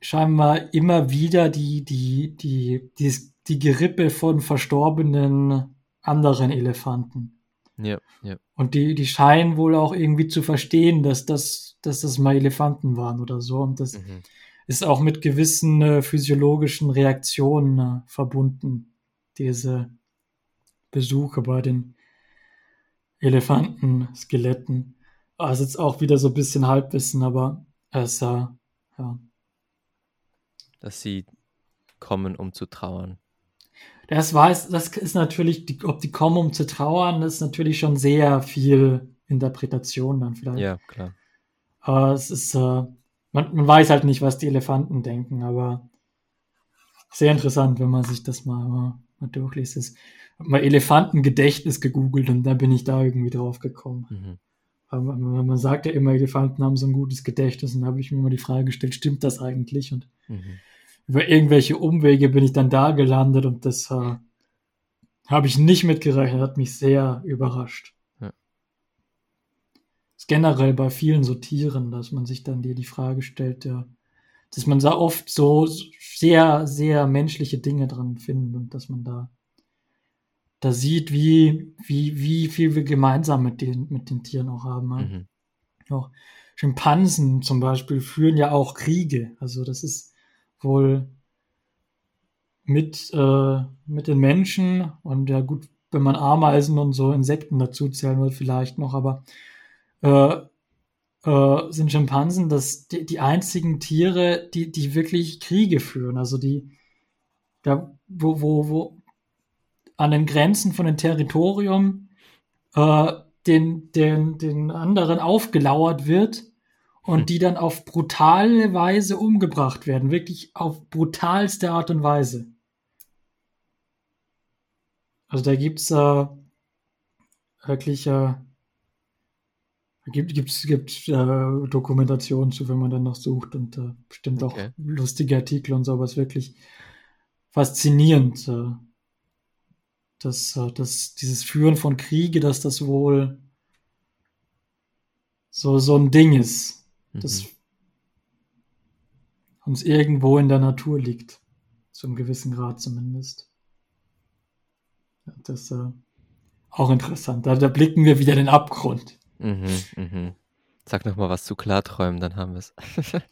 Speaker 2: scheinbar immer wieder die, die, die, die, die Gerippe von verstorbenen anderen Elefanten.
Speaker 1: Ja, ja.
Speaker 2: Und die, die scheinen wohl auch irgendwie zu verstehen, dass das, dass das mal Elefanten waren oder so. Und das, mhm ist auch mit gewissen äh, physiologischen Reaktionen äh, verbunden, diese Besuche bei den Elefantenskeletten. Also jetzt auch wieder so ein bisschen Halbwissen, aber es, äh, ja.
Speaker 1: Dass sie kommen, um zu trauern.
Speaker 2: Das weiß, das ist natürlich, die, ob die kommen, um zu trauern, ist natürlich schon sehr viel Interpretation dann vielleicht.
Speaker 1: Ja, klar.
Speaker 2: Aber es ist, äh, man, man weiß halt nicht, was die Elefanten denken, aber sehr interessant, wenn man sich das mal, mal, mal durchliest. Ich habe mal Elefantengedächtnis gegoogelt und da bin ich da irgendwie drauf gekommen. Mhm. Aber man sagt ja immer, Elefanten haben so ein gutes Gedächtnis und da habe ich mir immer die Frage gestellt, stimmt das eigentlich? Und mhm. Über irgendwelche Umwege bin ich dann da gelandet und das äh, habe ich nicht mitgerechnet, hat mich sehr überrascht ist generell bei vielen so Tieren, dass man sich dann dir die Frage stellt, ja, dass man da oft so sehr, sehr menschliche Dinge dran findet und dass man da, da sieht, wie, wie, wie viel wir gemeinsam mit den, mit den Tieren auch haben. Mhm. Auch Schimpansen zum Beispiel führen ja auch Kriege. Also das ist wohl mit, äh, mit den Menschen und ja gut, wenn man Ameisen und so Insekten dazu zählen will, vielleicht noch, aber äh, äh, sind Schimpansen das, die, die einzigen Tiere, die, die wirklich Kriege führen. Also die, da, wo, wo, wo an den Grenzen von dem Territorium äh, den, den, den anderen aufgelauert wird und hm. die dann auf brutale Weise umgebracht werden. Wirklich auf brutalste Art und Weise. Also da gibt's äh, wirklich äh, Gibt es gibt, äh, Dokumentationen zu, wenn man dann noch sucht und äh, bestimmt okay. auch lustige Artikel und so, aber es ist wirklich faszinierend, äh, dass, äh, dass dieses Führen von Kriege, dass das wohl so, so ein Ding ist, mhm. das uns irgendwo in der Natur liegt, zu einem gewissen Grad zumindest. Ja, das ist äh, auch interessant. Da, da blicken wir wieder den Abgrund.
Speaker 1: Mhm, mhm. Sag noch mal was zu Klarträumen, dann haben wir es.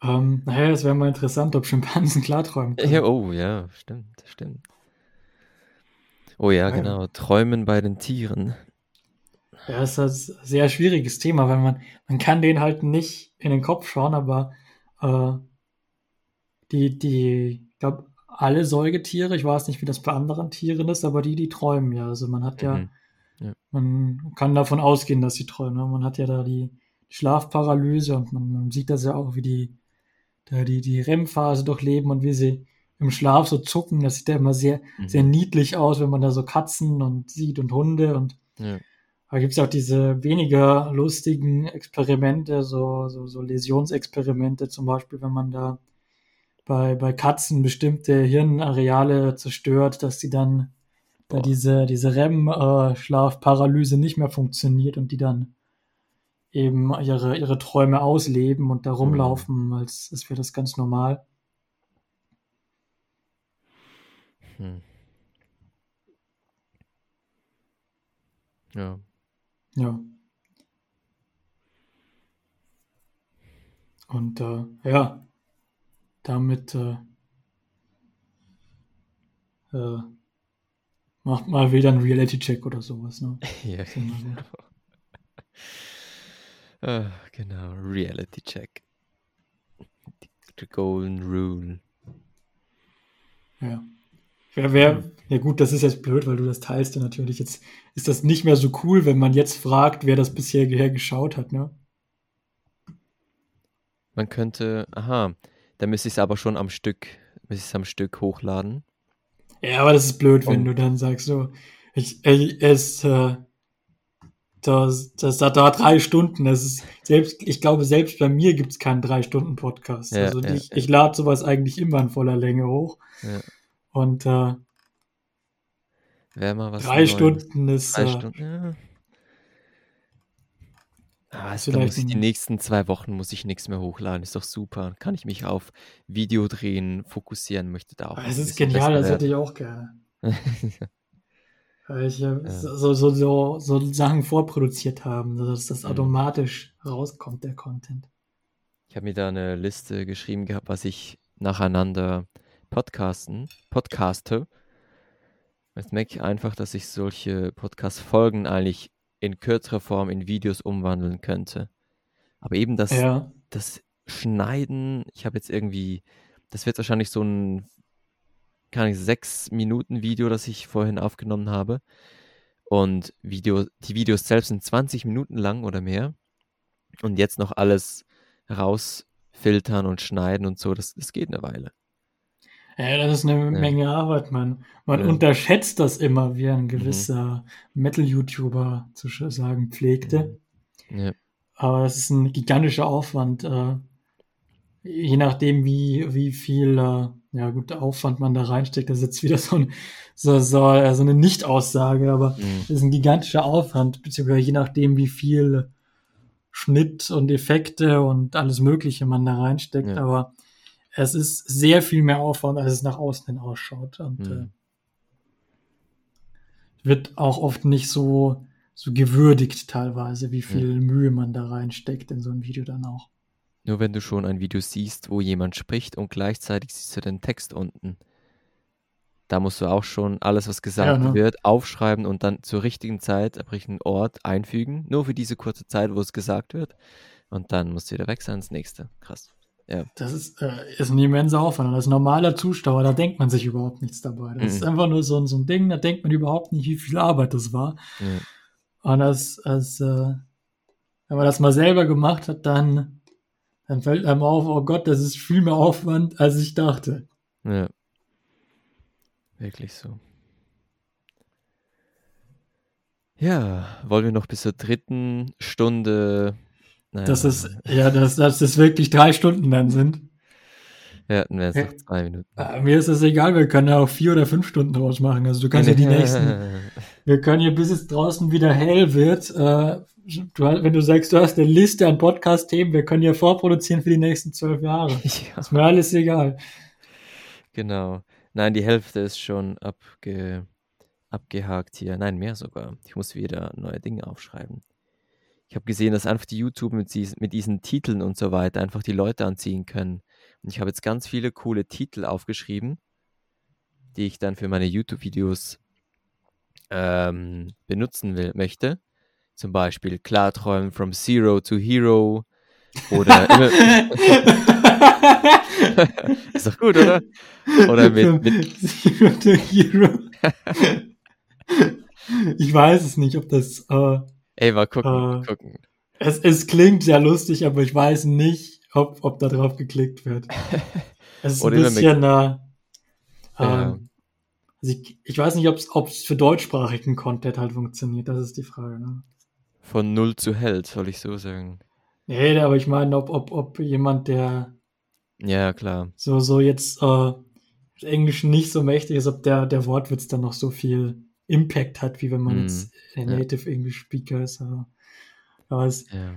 Speaker 2: Ähm, naja, es wäre mal interessant, ob Schimpansen klarträumen können.
Speaker 1: Ja, oh ja, stimmt, stimmt. Oh ja, genau. Träumen bei den Tieren.
Speaker 2: Ja, das ist ein sehr schwieriges Thema, weil man, man kann denen halt nicht in den Kopf schauen, aber äh, die, die, ich glaube, alle Säugetiere, ich weiß nicht, wie das bei anderen Tieren ist, aber die, die träumen ja. Also man hat ja mhm. Ja. Man kann davon ausgehen, dass sie träumen. Ne? Man hat ja da die Schlafparalyse und man, man sieht das ja auch, wie die, da die, die REM-Phase durchleben und wie sie im Schlaf so zucken. Das sieht ja immer sehr, mhm. sehr niedlich aus, wenn man da so Katzen und sieht und Hunde und
Speaker 1: ja.
Speaker 2: Da gibt es auch diese weniger lustigen Experimente, so, so, so Läsionsexperimente, zum Beispiel, wenn man da bei, bei Katzen bestimmte Hirnareale zerstört, dass die dann da diese, diese REM-Schlafparalyse nicht mehr funktioniert und die dann eben ihre, ihre Träume ausleben und da rumlaufen, als, als wäre das ganz normal.
Speaker 1: Hm. Ja.
Speaker 2: Ja. Und äh, ja, damit äh, äh, macht mal wieder einen Reality-Check oder sowas. Ne?
Speaker 1: ja, genau. uh, genau, Reality-Check. The Golden Rule.
Speaker 2: Ja. Wer, wer, ja gut, das ist jetzt blöd, weil du das teilst ja natürlich. Jetzt ist das nicht mehr so cool, wenn man jetzt fragt, wer das bisher geschaut hat, ne?
Speaker 1: Man könnte, aha, da müsste ich es aber schon am Stück, müsste ich es am Stück hochladen.
Speaker 2: Ja, aber das ist blöd, wenn Und, du dann sagst so, ich, ich es, äh, das, das hat da drei Stunden. Das ist selbst, ich glaube, selbst bei mir gibt es keinen drei Stunden Podcast. Ja, also ja, ich, ja. ich lade sowas eigentlich immer in voller Länge hoch. Ja. Und äh,
Speaker 1: drei
Speaker 2: Neues. Stunden ist.
Speaker 1: Drei äh, Stunden, ja. Ah, also da muss ich die nächsten zwei Wochen muss ich nichts mehr hochladen. Ist doch super. Kann ich mich auf Video drehen, fokussieren, möchte da auch.
Speaker 2: Es ist genial, das hätte ich auch gerne. Weil ich ja. so, so, so, so Sachen vorproduziert haben, dass das mhm. automatisch rauskommt, der Content.
Speaker 1: Ich habe mir da eine Liste geschrieben gehabt, was ich nacheinander podcasten, podcaste. Jetzt merke ich einfach, dass ich solche Podcast-Folgen eigentlich in kürzerer Form in Videos umwandeln könnte. Aber eben das, ja. das Schneiden, ich habe jetzt irgendwie, das wird wahrscheinlich so ein, kann ich, sechs Minuten Video, das ich vorhin aufgenommen habe. Und Video, die Videos selbst sind 20 Minuten lang oder mehr. Und jetzt noch alles rausfiltern und schneiden und so, das, das geht eine Weile.
Speaker 2: Ja, das ist eine ja. Menge Arbeit, man. Man ja. unterschätzt das immer, wie ein gewisser mhm. Metal-YouTuber zu sagen pflegte. Mhm. Ja. Aber es ist ein gigantischer Aufwand, äh, je nachdem, wie, wie viel äh, ja, gut, Aufwand man da reinsteckt. Das ist jetzt wieder so, ein, so, so, äh, so eine Nicht-Aussage, aber mhm. es ist ein gigantischer Aufwand, beziehungsweise je nachdem, wie viel Schnitt und Effekte und alles Mögliche man da reinsteckt. Aber es ist sehr viel mehr Aufwand, als es nach außen hin ausschaut. Und mhm. äh, wird auch oft nicht so, so gewürdigt teilweise, wie viel ja. Mühe man da reinsteckt in so ein Video dann auch.
Speaker 1: Nur wenn du schon ein Video siehst, wo jemand spricht und gleichzeitig siehst du den Text unten, da musst du auch schon alles, was gesagt ja, ne? wird, aufschreiben und dann zur richtigen Zeit, am richtigen Ort einfügen. Nur für diese kurze Zeit, wo es gesagt wird. Und dann musst du wieder weg sein ins nächste. Krass. Ja.
Speaker 2: Das ist, äh, ist ein immenser Aufwand. Als normaler Zuschauer, da denkt man sich überhaupt nichts dabei. Das mhm. ist einfach nur so, so ein Ding, da denkt man überhaupt nicht, wie viel Arbeit das war. Mhm. Und als, als äh, wenn man das mal selber gemacht hat, dann, dann fällt einem auf, oh Gott, das ist viel mehr Aufwand, als ich dachte.
Speaker 1: Ja. Wirklich so. Ja, wollen wir noch bis zur dritten Stunde
Speaker 2: naja. Das ist, ja, dass, dass das wirklich drei Stunden dann sind.
Speaker 1: Ja, dann wäre es noch zwei Minuten.
Speaker 2: Äh, mir ist das egal, wir können ja auch vier oder fünf Stunden draus machen. Also du kannst ja die nächsten. Wir können ja, bis es draußen wieder hell wird, äh, du, wenn du sagst, du hast eine Liste an Podcast-Themen, wir können ja vorproduzieren für die nächsten zwölf Jahre. Ja. Ist mir alles egal.
Speaker 1: Genau. Nein, die Hälfte ist schon abge, abgehakt hier. Nein, mehr sogar. Ich muss wieder neue Dinge aufschreiben ich habe gesehen, dass einfach die YouTube mit, mit, diesen Titeln und so weiter einfach die Leute anziehen können. Und ich habe jetzt ganz viele coole Titel aufgeschrieben, die ich dann für meine YouTube-Videos ähm, benutzen will, möchte. Zum Beispiel Klarträumen from Zero to Hero oder ist doch gut, oder? Oder mit, mit Zero to Hero.
Speaker 2: ich weiß es nicht, ob das äh,
Speaker 1: Ey, mal gucken, äh, mal gucken.
Speaker 2: Es, es klingt sehr lustig, aber ich weiß nicht, ob, ob da drauf geklickt wird. Es ist ein bisschen, äh, ja. ähm, also ich, ich weiß nicht, ob es für deutschsprachigen Content halt funktioniert, das ist die Frage. Ne?
Speaker 1: Von null zu Held, soll ich so sagen.
Speaker 2: Nee, aber ich meine, ob, ob, ob jemand, der
Speaker 1: Ja, klar.
Speaker 2: so, so jetzt äh, Englisch nicht so mächtig ist, ob der, der Wortwitz dann noch so viel Impact hat, wie wenn man
Speaker 1: Mhm.
Speaker 2: jetzt ein
Speaker 1: Ja.
Speaker 2: Native English Speaker ist. Aber, aber es,
Speaker 1: Ja.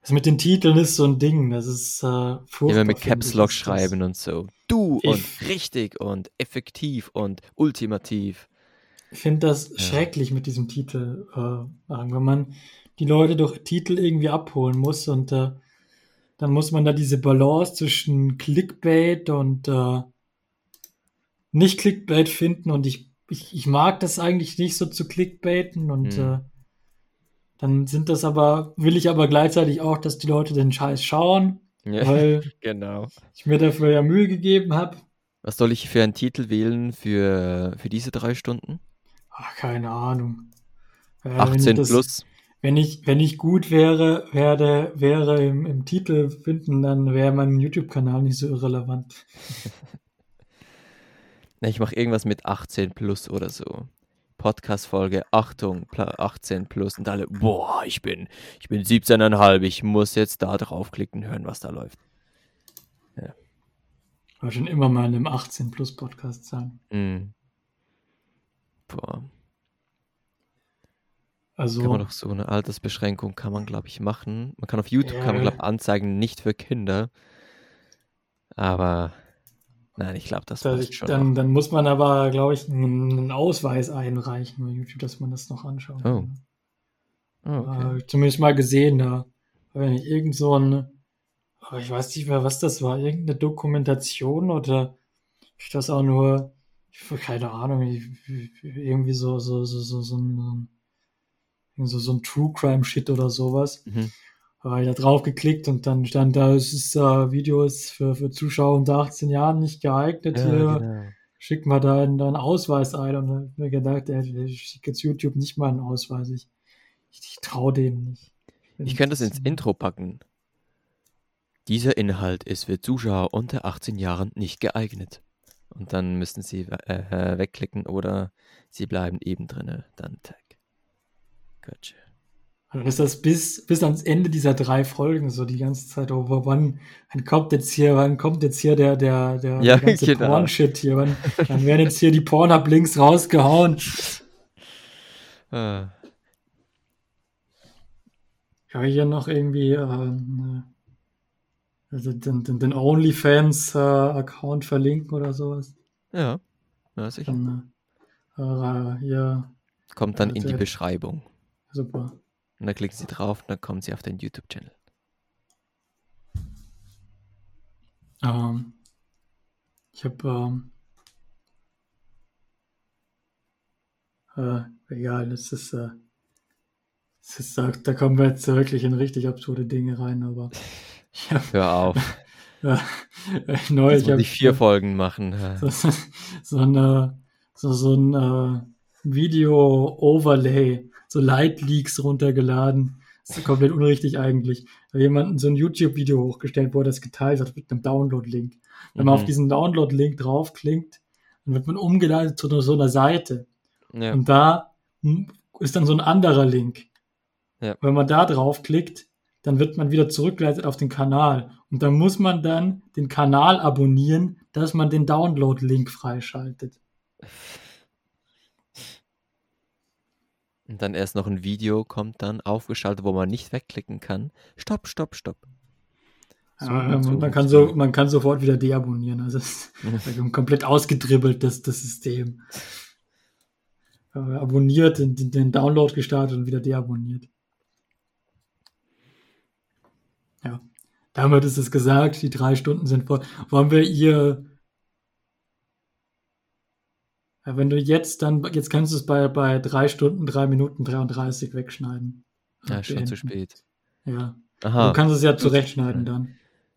Speaker 2: das mit den Titeln ist so ein Ding. Das ist äh, furchtbar.
Speaker 1: Immer mit Caps Lock schreiben und so. Du
Speaker 2: Ich-
Speaker 1: und richtig und effektiv und ultimativ.
Speaker 2: Ich finde das
Speaker 1: Ja.
Speaker 2: schrecklich mit diesem Titel, äh, wenn man die Leute durch Titel irgendwie abholen muss und äh, dann muss man da diese Balance zwischen Clickbait und äh, nicht Clickbait finden und ich, ich, ich mag das eigentlich nicht so zu Clickbaiten und
Speaker 1: Hm.
Speaker 2: äh, dann sind das aber, will ich aber gleichzeitig auch, dass die Leute den Scheiß schauen,
Speaker 1: Ja,
Speaker 2: weil
Speaker 1: genau.
Speaker 2: ich mir dafür ja Mühe gegeben habe.
Speaker 1: Was soll ich für einen Titel wählen für, für diese drei Stunden?
Speaker 2: Ach, keine Ahnung. Äh, wenn ich
Speaker 1: 18
Speaker 2: das-
Speaker 1: plus?
Speaker 2: Wenn ich, wenn ich gut wäre, werde, wäre im, im Titel finden, dann wäre mein YouTube-Kanal nicht so irrelevant.
Speaker 1: Ne, ich mache irgendwas mit 18 plus oder so. Podcast-Folge, Achtung, pla- 18 plus und alle, boah, ich bin, ich bin 17,5, ich muss jetzt da draufklicken, hören, was da läuft.
Speaker 2: Ich wollte schon immer mal in einem 18-Plus-Podcast sein.
Speaker 1: Mhm. Boah,
Speaker 2: Also,
Speaker 1: kann man doch so eine Altersbeschränkung kann man, glaube ich, machen. Man kann auf YouTube, kann man,
Speaker 2: Ja.
Speaker 1: glaube ich, anzeigen, nicht für Kinder. Aber, nein, ich glaube, das
Speaker 2: da,
Speaker 1: passt schon.
Speaker 2: dann, dann muss man aber, glaube ich, einen, Ausweis einreichen bei YouTube, dass man das noch anschauen
Speaker 1: Oh. Oh, okay.
Speaker 2: Äh, zumindest mal gesehen, da wenn ich irgend so ein, oh, ich weiß nicht mehr, was das war, irgendeine Dokumentation oder ist das auch nur, ich, keine Ahnung, ich, irgendwie so, so, so, so, so ein, so, so ein True Crime Shit oder sowas.
Speaker 1: Mhm.
Speaker 2: Aber ich da drauf geklickt und dann stand da, es ist äh, Video ist für, für Zuschauer unter 18 Jahren nicht geeignet.
Speaker 1: Ja,
Speaker 2: Hier
Speaker 1: genau.
Speaker 2: schick mal da einen, einen Ausweis ein. Und dann hab ich mir gedacht, ey, ich schicke jetzt YouTube nicht mal einen Ausweis. Ich, ich, ich traue denen nicht.
Speaker 1: Ich könnte das ins Intro packen. Dieser Inhalt ist für Zuschauer unter 18 Jahren nicht geeignet. Und dann müssen sie äh, wegklicken oder sie bleiben eben drinne. Dann Tag. Gotcha.
Speaker 2: Dann ist das bis, bis ans Ende dieser drei Folgen so die ganze Zeit, oh, wann, wann kommt jetzt hier, wann kommt jetzt hier der, der, der,
Speaker 1: Ja,
Speaker 2: der ganze
Speaker 1: genau.
Speaker 2: Porn-Shit hier, wann, wann werden jetzt hier die Pornhub-Links rausgehauen.
Speaker 1: Ah,
Speaker 2: Ich habe hier noch irgendwie ähm, äh, also den, den, den OnlyFans-Account verlinken oder sowas.
Speaker 1: ja, ja sicher.
Speaker 2: Dann, äh, äh, hier,
Speaker 1: Kommt dann in die Beschreibung.
Speaker 2: super.
Speaker 1: Und dann klicken sie drauf und dann kommen sie auf den YouTube-Channel.
Speaker 2: Ähm, ich habe, ähm, äh, egal, das ist, äh, das ist, da, da kommen wir jetzt wirklich in richtig absurde Dinge rein, aber ich habe
Speaker 1: Hör auf.
Speaker 2: äh, neulich
Speaker 1: Jetzt muss
Speaker 2: hab
Speaker 1: ich vier Folgen machen.
Speaker 2: so, so, eine, so, so ein äh, Video-Overlay, so Light-Leaks runtergeladen. Das ist komplett unrichtig eigentlich. Da hat jemand so ein YouTube-Video hochgestellt, wo er das geteilt hat mit einem Download-Link. Wenn man
Speaker 1: Mhm.
Speaker 2: auf diesen Download-Link draufklickt, dann wird man umgeleitet zu so einer Seite.
Speaker 1: Ja.
Speaker 2: Und da hm, ist dann so ein anderer Link.
Speaker 1: Ja.
Speaker 2: Wenn man da draufklickt, dann wird man wieder zurückgeleitet auf den Kanal. Und dann muss man dann den Kanal abonnieren, dass man den Download-Link freischaltet.
Speaker 1: Und dann erst noch ein Video kommt dann aufgeschaltet, wo man nicht wegklicken kann. Stopp, stopp, stopp. So
Speaker 2: Ja,
Speaker 1: und so
Speaker 2: man, kann so, man kann sofort wieder deabonnieren. Also es ist komplett ausgedribbelt, das, das System. Äh, abonniert, den, den- den Download gestartet und wieder deabonniert. Ja, damit ist es gesagt, die drei Stunden sind voll. Wollen wir ihr, ja, wenn du jetzt dann, jetzt kannst du es bei, bei drei Stunden, drei Minuten 33 wegschneiden.
Speaker 1: Ja, schon zu
Speaker 2: Beenden.
Speaker 1: spät.
Speaker 2: Ja,
Speaker 1: Aha.
Speaker 2: du kannst es ja zurechtschneiden dann.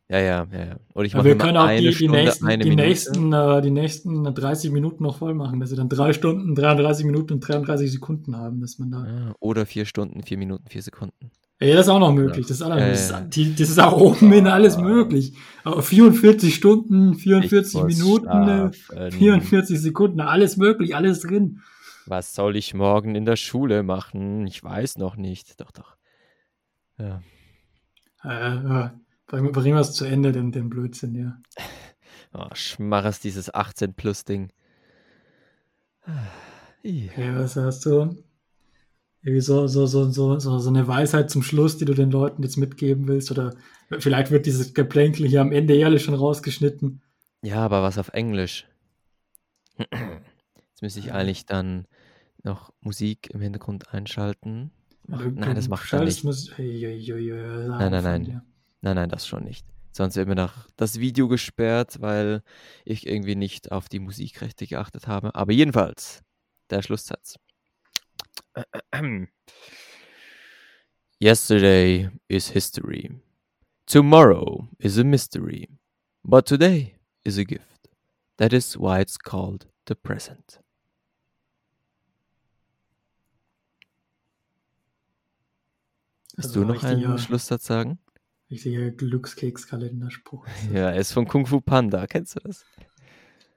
Speaker 1: Ja, ja, ja, ja. Und ich
Speaker 2: Aber
Speaker 1: mache
Speaker 2: wir können auch die, die nächsten, die, nächsten, äh, die nächsten 30 Minuten noch voll machen, dass sie dann drei Stunden, 33 Minuten und 33 Sekunden haben, dass man da.
Speaker 1: Ah, oder vier Stunden, vier Minuten, vier Sekunden.
Speaker 2: Ja, das ist auch noch möglich. Das ist, auch,
Speaker 1: Ja,
Speaker 2: das, ist, das ist auch oben hin alles möglich. Aber 44 Stunden, 44
Speaker 1: Ich muss
Speaker 2: Minuten, äh,
Speaker 1: schlafen.
Speaker 2: 44 Sekunden, alles möglich, alles drin.
Speaker 1: Was soll ich morgen in der Schule machen? Ich weiß noch nicht. Doch, doch. Ja.
Speaker 2: Äh, äh, bringen wir es zu Ende, den, den Blödsinn, ja.
Speaker 1: Oh, Schmarres, dieses 18-Plus-Ding.
Speaker 2: Ja, was hast du? Irgendwie so, so, so, so, so eine Weisheit zum Schluss, die du den Leuten jetzt mitgeben willst? Oder vielleicht wird dieses Geplänkel hier am Ende ehrlich schon rausgeschnitten.
Speaker 1: Ja, aber was auf Englisch? Jetzt müsste ich eigentlich dann noch Musik im Hintergrund einschalten. Ach, nein, das macht er nicht. Nein, nein, nein. Nein, nein, das schon nicht. Sonst wird mir noch das Video gesperrt, weil ich irgendwie nicht auf die Musikrechte geachtet habe. Aber jedenfalls, der Schlusssatz. Yesterday is history. Tomorrow is a mystery. But today is a gift. That is why it's called the present. Willst also du noch einen Schlusssatz sagen?
Speaker 2: Richtiger Glückskeks-Kalenderspruch.
Speaker 1: Ja, er ist von Kung Fu Panda. Kennst du das?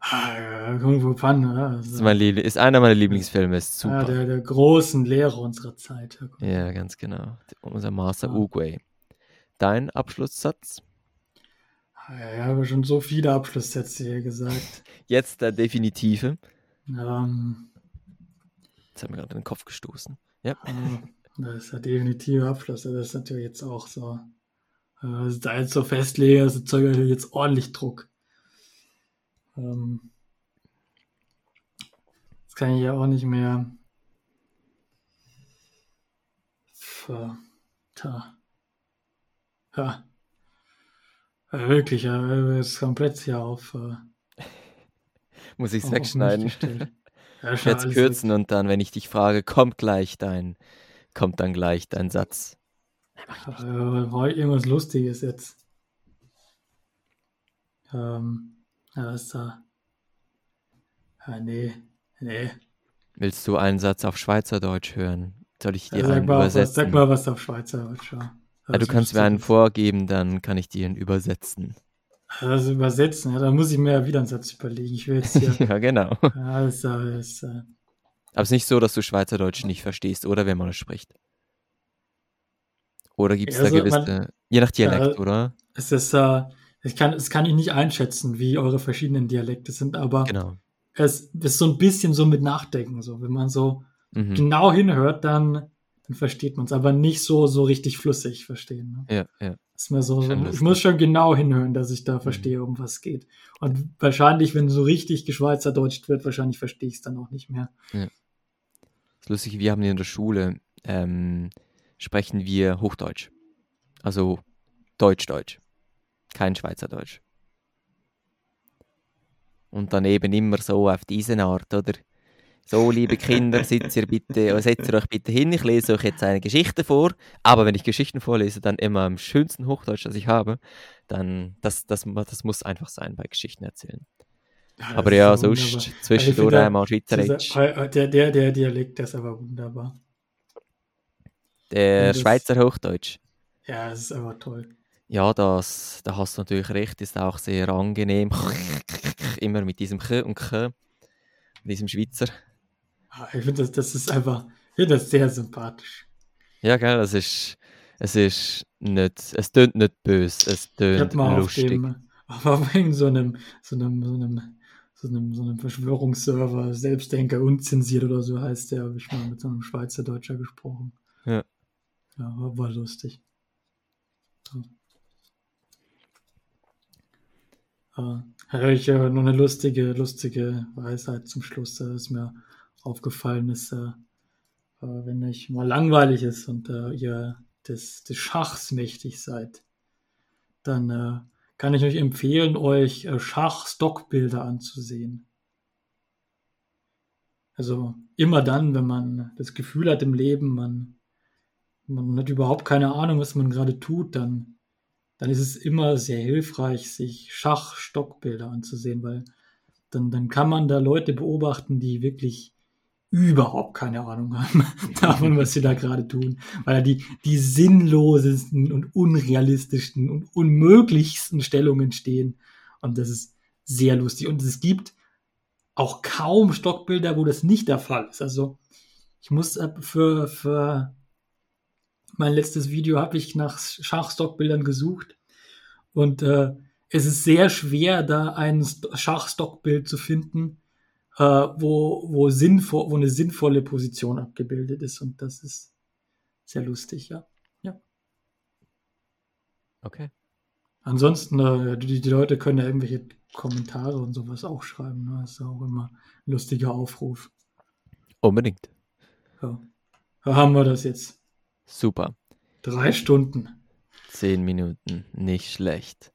Speaker 2: Ah, Kung Fu Panda.
Speaker 1: Also, ist, mein ist einer meiner Lieblingsfilme. Ist super.
Speaker 2: Ja, der, der großen Lehrer unserer Zeit.
Speaker 1: Ja, ganz genau. Unser Master ja. Uguay. Dein Abschlusssatz?
Speaker 2: Ja, ich habe schon so viele Abschlusssätze hier gesagt.
Speaker 1: Jetzt der definitive.
Speaker 2: Um,
Speaker 1: Jetzt haben wir gerade den Kopf gestoßen. Ja.
Speaker 2: Das ist der definitive Abschluss. Das ist natürlich jetzt auch so. Äh, da jetzt so festlege, das erzeugt natürlich jetzt ordentlich Druck. Ähm, das kann ich ja auch nicht mehr. Ver, ta. Ja. ja. Wirklich, ja, ist komplett hier auf. Äh,
Speaker 1: Muss ich es wegschneiden? Ja, jetzt kürzen weg. und dann, wenn ich dich frage, kommt gleich dein, kommt dann gleich dein Satz.
Speaker 2: Äh, war irgendwas Lustiges jetzt. Ähm, ja, ist da. Ja, nee, nee.
Speaker 1: Willst du einen Satz auf Schweizerdeutsch hören? Soll ich dir ja, einen übersetzen?
Speaker 2: Was, sag mal was auf Schweizerdeutsch. Ja.
Speaker 1: ja du kannst mir einen vorgeben, dann kann ich dir ihn übersetzen.
Speaker 2: Also übersetzen, ja, da muss ich mir ja wieder einen Satz überlegen. Ich will jetzt hier.
Speaker 1: ja, genau.
Speaker 2: Ja, das, das,
Speaker 1: Aber es ist nicht so, dass du Schweizerdeutsch nicht verstehst, oder wenn man es spricht. Oder gibt es also da gewisse, man, je nach Dialekt,
Speaker 2: äh,
Speaker 1: oder?
Speaker 2: Es ist, äh, ich kann, es kann ich nicht einschätzen, wie eure verschiedenen Dialekte sind, aber
Speaker 1: genau.
Speaker 2: es ist so ein bisschen so mit Nachdenken, so. Wenn man so mhm. genau hinhört, dann, dann versteht man es, aber nicht so, so richtig flüssig verstehen.
Speaker 1: Ne? Ja, ja.
Speaker 2: Ist mir so, ich muss schon genau hinhören, dass ich da mhm. verstehe, um was geht. Und wahrscheinlich, wenn so richtig geschweizerdeutscht wird, wahrscheinlich verstehe ich es dann auch nicht mehr.
Speaker 1: Ja. Das ist lustig, wir haben in der Schule, ähm, sprechen wir Hochdeutsch. Also Deutsch-Deutsch. Kein Schweizerdeutsch. Und dann eben immer so auf diese Art, oder? So, liebe Kinder, sitzt ihr bitte, setzt ihr euch bitte hin. Ich lese euch jetzt eine Geschichte vor. Aber wenn ich Geschichten vorlese, dann immer im schönsten Hochdeutsch, das ich habe. Dann, das, das, das muss einfach sein bei Geschichten erzählen. Ja, aber ja, sonst zwischendurch einmal Schweizerdeutsch.
Speaker 2: Der, der, der Dialekt, der ist aber wunderbar.
Speaker 1: Der das, Schweizer Hochdeutsch.
Speaker 2: Ja, das ist aber toll.
Speaker 1: Ja, das, da hast du natürlich recht, ist auch sehr angenehm. Immer mit diesem K und K, diesem Schweizer.
Speaker 2: Ah, ich finde, das, das ist einfach, ich finde das sehr sympathisch.
Speaker 1: Ja, gell, es ist, es ist nicht, es tönt nicht böse, es tönt lustig. Dem,
Speaker 2: aber wegen so einem, so einem, so einem, so einem, so einem Verschwörungsserver, Selbstdenker unzensiert oder so heißt der, habe ich mal mit so einem Schweizer Deutscher gesprochen.
Speaker 1: Ja.
Speaker 2: Ja, war, war lustig. Ja. Äh, ich habe noch eine lustige, lustige Weisheit zum Schluss, dass es mir aufgefallen ist, äh, äh, wenn euch mal langweilig ist und äh, ihr des, des Schachs mächtig seid, dann äh, kann ich euch empfehlen, euch äh, Schach-Stockbilder anzusehen. Also immer dann, wenn man das Gefühl hat im Leben, man man hat überhaupt keine Ahnung, was man gerade tut, dann, dann ist es immer sehr hilfreich, sich Schach-Stockbilder anzusehen, weil dann, dann kann man da Leute beobachten, die wirklich überhaupt keine Ahnung haben davon, was sie da gerade tun, weil die, die sinnlosesten und unrealistischsten und unmöglichsten Stellungen stehen. Und das ist sehr lustig. Und es gibt auch kaum Stockbilder, wo das nicht der Fall ist. Also ich muss für, für mein letztes Video habe ich nach Schachstockbildern gesucht und äh, es ist sehr schwer, da ein Schachstockbild zu finden, äh, wo, wo, sinnvoll, wo eine sinnvolle Position abgebildet ist. Und das ist sehr lustig, ja. ja.
Speaker 1: Okay.
Speaker 2: Ansonsten, äh, die, die Leute können ja irgendwelche Kommentare und sowas auch schreiben. Ne? Das ist auch immer ein lustiger Aufruf.
Speaker 1: Unbedingt.
Speaker 2: Ja. Da haben wir das jetzt.
Speaker 1: Super.
Speaker 2: Drei Stunden.
Speaker 1: Zehn Minuten. Nicht schlecht.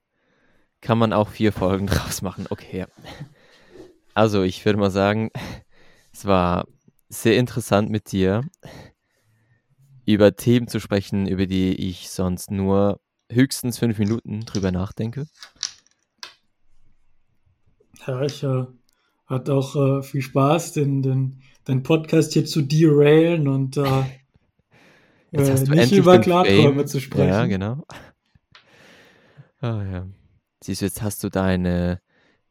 Speaker 1: Kann man auch vier Folgen draus machen. Okay. Also, ich würde mal sagen, es war sehr interessant mit dir über Themen zu sprechen, über die ich sonst nur höchstens fünf Minuten drüber nachdenke.
Speaker 2: Ja, ich äh, hatte auch äh, viel Spaß, den, den, den Podcast hier zu derailen und äh,
Speaker 1: äh nicht über Klarträume zu sprechen. Ja, genau. Oh, ja. Siehst du, jetzt hast du deine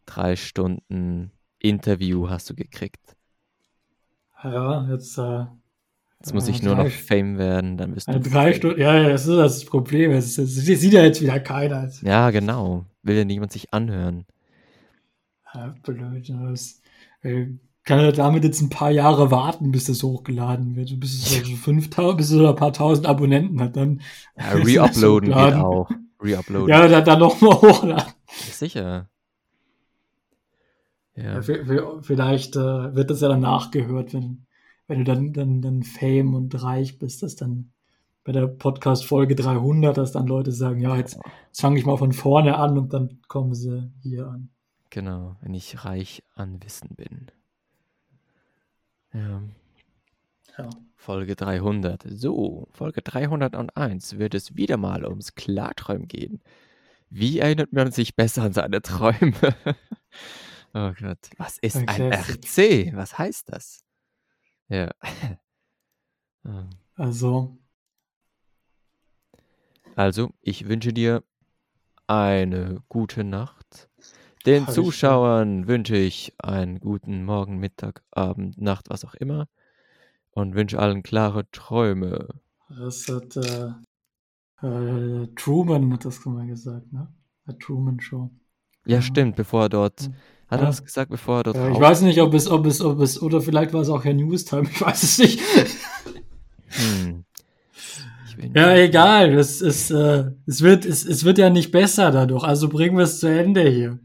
Speaker 1: drei Stunden Interview hast du gekriegt.
Speaker 2: Ja, jetzt äh,
Speaker 1: Jetzt muss ich nur noch Fame werden, dann bist du.
Speaker 2: Drei Stunden, ja, ja, das ist das Problem. Es, es, es sieht ja jetzt wieder keiner.
Speaker 1: Ja, genau. Will ja niemand sich anhören.
Speaker 2: Ja, blöd. Das, äh, kann er damit jetzt ein paar Jahre warten, bis das hochgeladen wird, bis es so 5000, bis es so ein paar tausend Abonnenten hat, dann.
Speaker 1: Ja, reuploaden geht auch. Reuploaden.
Speaker 2: Ja, dann, dann nochmal hochladen.
Speaker 1: Sicher.
Speaker 2: Ja. ja vielleicht äh, wird das ja dann nachgehört, wenn wenn du dann, dann, dann Fame und reich bist, dass dann bei der Podcast-Folge 300, dass dann Leute sagen, ja, jetzt, jetzt fange ich mal von vorne an und dann kommen sie hier an.
Speaker 1: Genau, wenn ich reich an Wissen bin. Ja. ja. Folge 300. So, Folge 301 wird es wieder mal ums Klarträumen gehen. Wie erinnert man sich besser an seine Träume? oh Gott, was ist ein RC? Was heißt das? Ja.
Speaker 2: Also.
Speaker 1: Also, ich wünsche dir eine gute Nacht. Den Zuschauern wünsche ich einen guten Morgen, Mittag, Abend, Nacht, was auch immer. Und wünsche allen klare Träume.
Speaker 2: Das hat äh, äh, Truman hat das mal gesagt, ne? Der Truman Show.
Speaker 1: Ja, ja, stimmt, bevor er dort hm. Hat er das gesagt, bevor er dort
Speaker 2: ja, Ich weiß nicht, ob es, ob es, ob es, oder vielleicht war es auch Herr Newstime, ich weiß es nicht. Hm. Ja, egal. Es, es, äh, es, wird, es, es wird ja nicht besser dadurch. Also bringen wir es zu Ende hier.